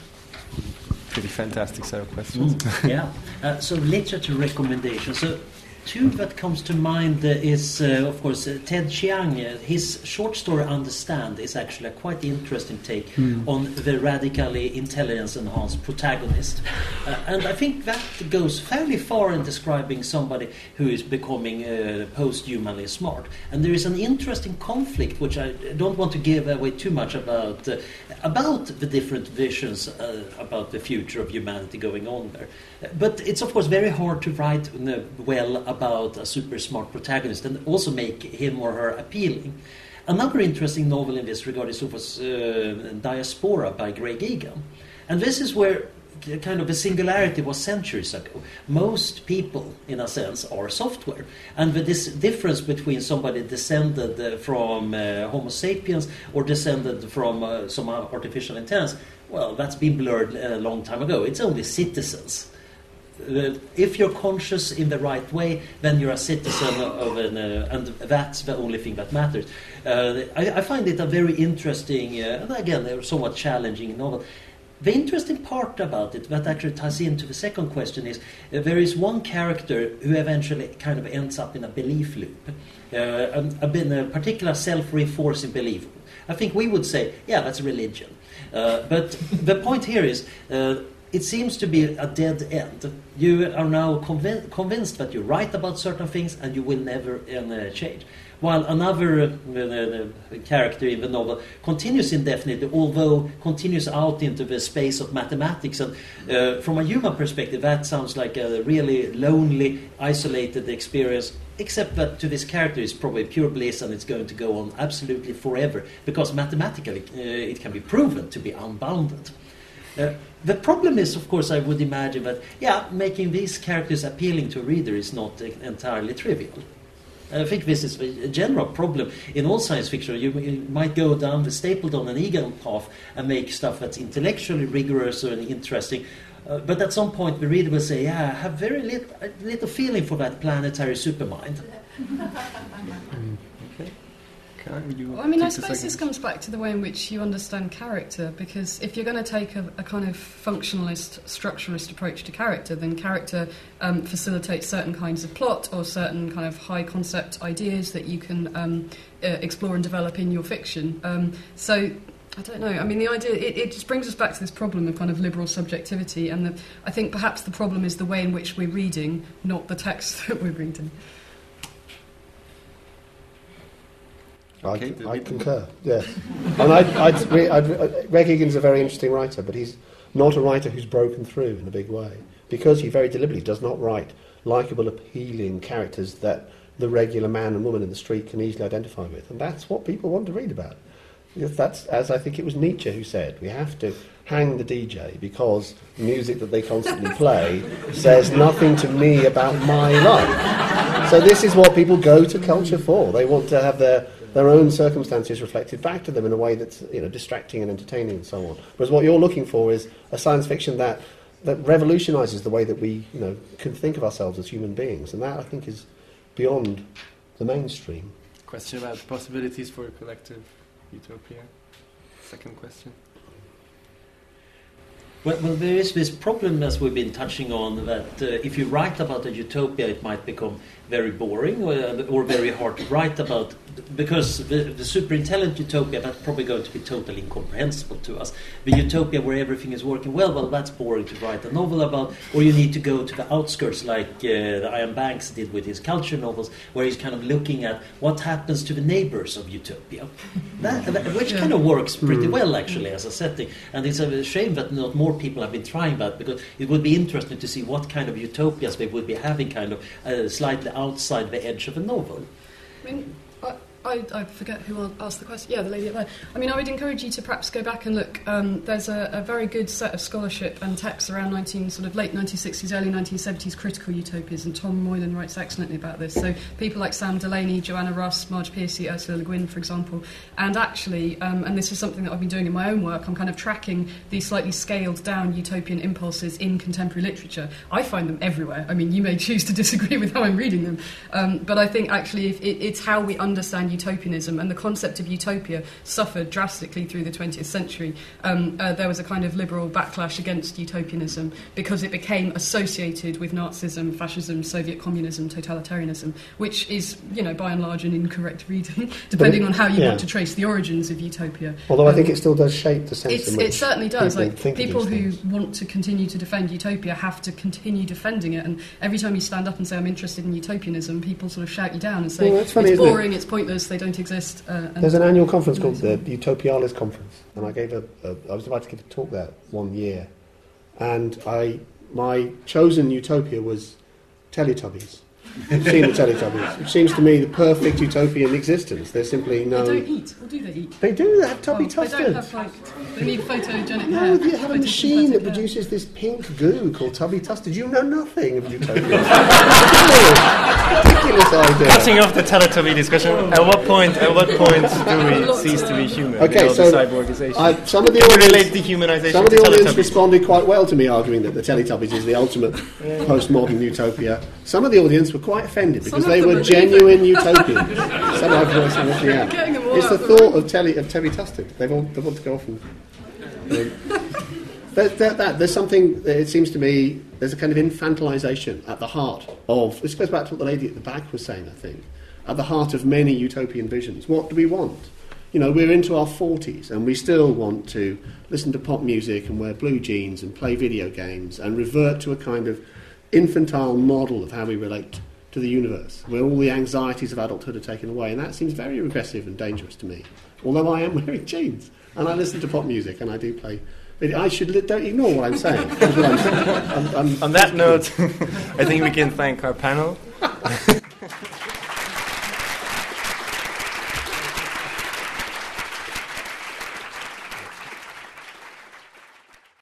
Pretty fantastic set of questions. Mm, yeah. Uh, so literature recommendations. So two that comes to mind is, uh, of course, uh, Ted Chiang. Uh, his short story "Understand" is actually a quite interesting take Hmm. on the radically intelligence-enhanced protagonist, uh, and I think that goes fairly far in describing somebody who is becoming uh, post-humanly smart. And there is an interesting conflict, which I don't want to give away too much about, uh, about the different visions about the future of humanity going on there. But it's of course very hard to write well about a super smart protagonist and also make him or her appealing. Another interesting novel in this regard is of uh, Diaspora by Greg Egan. And this is where kind of a singularity was centuries ago. Most people, in a sense, are software. And with this difference between somebody descended uh, from uh, Homo sapiens or descended from uh, some artificial intelligence, well, that's been blurred a long time ago. It's only citizens. Uh, if you're conscious in the right way, then you're a citizen of an, uh, and that's the only thing that matters. Uh, I, I find it a very interesting, uh, and again, somewhat challenging novel. The interesting part about it, that actually ties into the second question, is uh, there is one character who eventually kind of ends up in a belief loop, uh, a, a, a particular self-reinforcing belief. I think we would say, yeah, that's religion. Uh, but the point here is, uh, it seems to be a dead end. You are now convin- convinced that you're right about certain things and you will never uh, change. While another uh, character in the novel continues indefinitely, although continues out into the space of mathematics. And uh, from a human perspective, that sounds like a really lonely, isolated experience. Except that to this character, it's probably pure bliss and it's going to go on absolutely forever because mathematically uh, it can be proven to be unbounded. Uh, the problem is, of course, I would imagine that, yeah, making these characters appealing to a reader is not entirely trivial. I think this is a general problem in all science fiction. You, you might go down the Stapledon and Egan path and make stuff that's intellectually rigorous and interesting. Uh, but at some point, the reader will say, "Yeah, I have very little, little feeling for that planetary supermind." okay. Can you Well, I mean, I suppose this comes back to the way in which you understand character, because if you're going to take a, a kind of functionalist, structuralist approach to character, then character um, facilitates certain kinds of plot or certain kind of high concept ideas that you can um, uh, explore and develop in your fiction. Um, so. I don't know. I mean, the idea it, it just brings us back to this problem of kind of liberal subjectivity, and the, I think perhaps the problem is the way in which we're reading, not the text that we're reading. I, I concur, yes. and I'd, I'd, I'd, Greg Egan's a very interesting writer, but he's not a writer who's broken through in a big way because he very deliberately does not write likeable, appealing characters that the regular man and woman in the street can easily identify with. And that's what people want to read about. That's as I think it was Nietzsche who said. We have to hang the DJ because music that they constantly play says nothing to me about my life. So this is what people go to culture for. They want to have their their own circumstances reflected back to them in a way that's you know distracting and entertaining and so on. Whereas what you're looking for is a science fiction that that revolutionises the way that we you know can think of ourselves as human beings, and that I think is beyond the mainstream. Question about possibilities for a collective utopia. Second question. Well, well, there is this problem, as we've been touching on, that uh, if you write about a utopia, it might become very boring or, or very hard to write about because the, the super intelligent utopia that's probably going to be totally incomprehensible to us. The utopia where everything is working well, well, that's boring to write a novel about. Or you need to go to the outskirts, like uh, Iain Banks did with his culture novels, where he's kind of looking at what happens to the neighbors of utopia, that, that, which kind of works pretty Hmm. well actually as a setting. And it's a shame that not more people have been trying that because it would be interesting to see what kind of utopias they would be having, kind of uh, slightly outside the edge of a novel. I mean, I, I, forget who asked the question. Yeah, the lady there. I mean, I would encourage you to perhaps go back and look. Um, there's a, a very good set of scholarship and texts around 19, sort of late 1960s, early 1970s critical utopias, and Tom Moylan writes excellently about this. So people like Sam Delany, Joanna Russ, Marge Piercy, Ursula Le Guin, for example. And actually, um, and this is something that I've been doing in my own work, I'm kind of tracking these slightly scaled down utopian impulses in contemporary literature. I find them everywhere. I mean, you may choose to disagree with how I'm reading them, um, but I think actually if it, it's how we understand utopianism and the concept of utopia suffered drastically through the 20th century. Um, uh, there was a kind of liberal backlash against utopianism because it became associated with Nazism, fascism, Soviet communism, totalitarianism, which is, you know, by and large an incorrect reading, depending on how you yeah. want to trace the origins of utopia. Although I think Um, it still does shape the sense in which it certainly does. people like people who want to continue to defend utopia have to continue defending it. And every time you stand up and say I'm interested in utopianism, people sort of shout you down and say Well, funny, it's isn't it? boring, it's pointless, they don't exist. Uh, There's an annual conference called the Utopialis Conference, and I gave a, a I was about to give a talk there one year, and I my chosen utopia was Teletubbies. You've seen the Teletubbies, It seems to me the perfect utopian existence. There's simply no. They don't eat, or do they eat? They do. They have tubby Oh, They don't have tustards. like. They need photogenic No, hair. you have a machine that hair. produces this pink goo called tubby tustard. You know nothing of utopia. Ridiculous idea. Cutting off the Teletubby discussion. At what point? At what point do we cease to be human? Okay, so cyborgization. I, some of the Can we audience, relate dehumanization some of the audience responded quite well to me arguing that the Teletubbies is the ultimate Yeah. postmodern utopia. Some of the audience were quite offended because they were genuine utopians. Some I've voiced them looking at. Them It's the thought of Telly of. They want they want to go off and. you know. That, that, that, there's something, it seems to me, there's a kind of infantilization at the heart of, this goes back to what the lady at the back was saying, I think, at the heart of many utopian visions. What do we want? You know, we're into our 40s and we still want to listen to pop music and wear blue jeans and play video games and revert to a kind of infantile model of how we relate to the universe, where all the anxieties of adulthood are taken away. And that seems very regressive and dangerous to me, although I am wearing jeans and I listen to pop music and I do play. I should li- don't ignore what I'm saying. What I'm saying. I'm- I'm- On that note, I think we can thank our panel.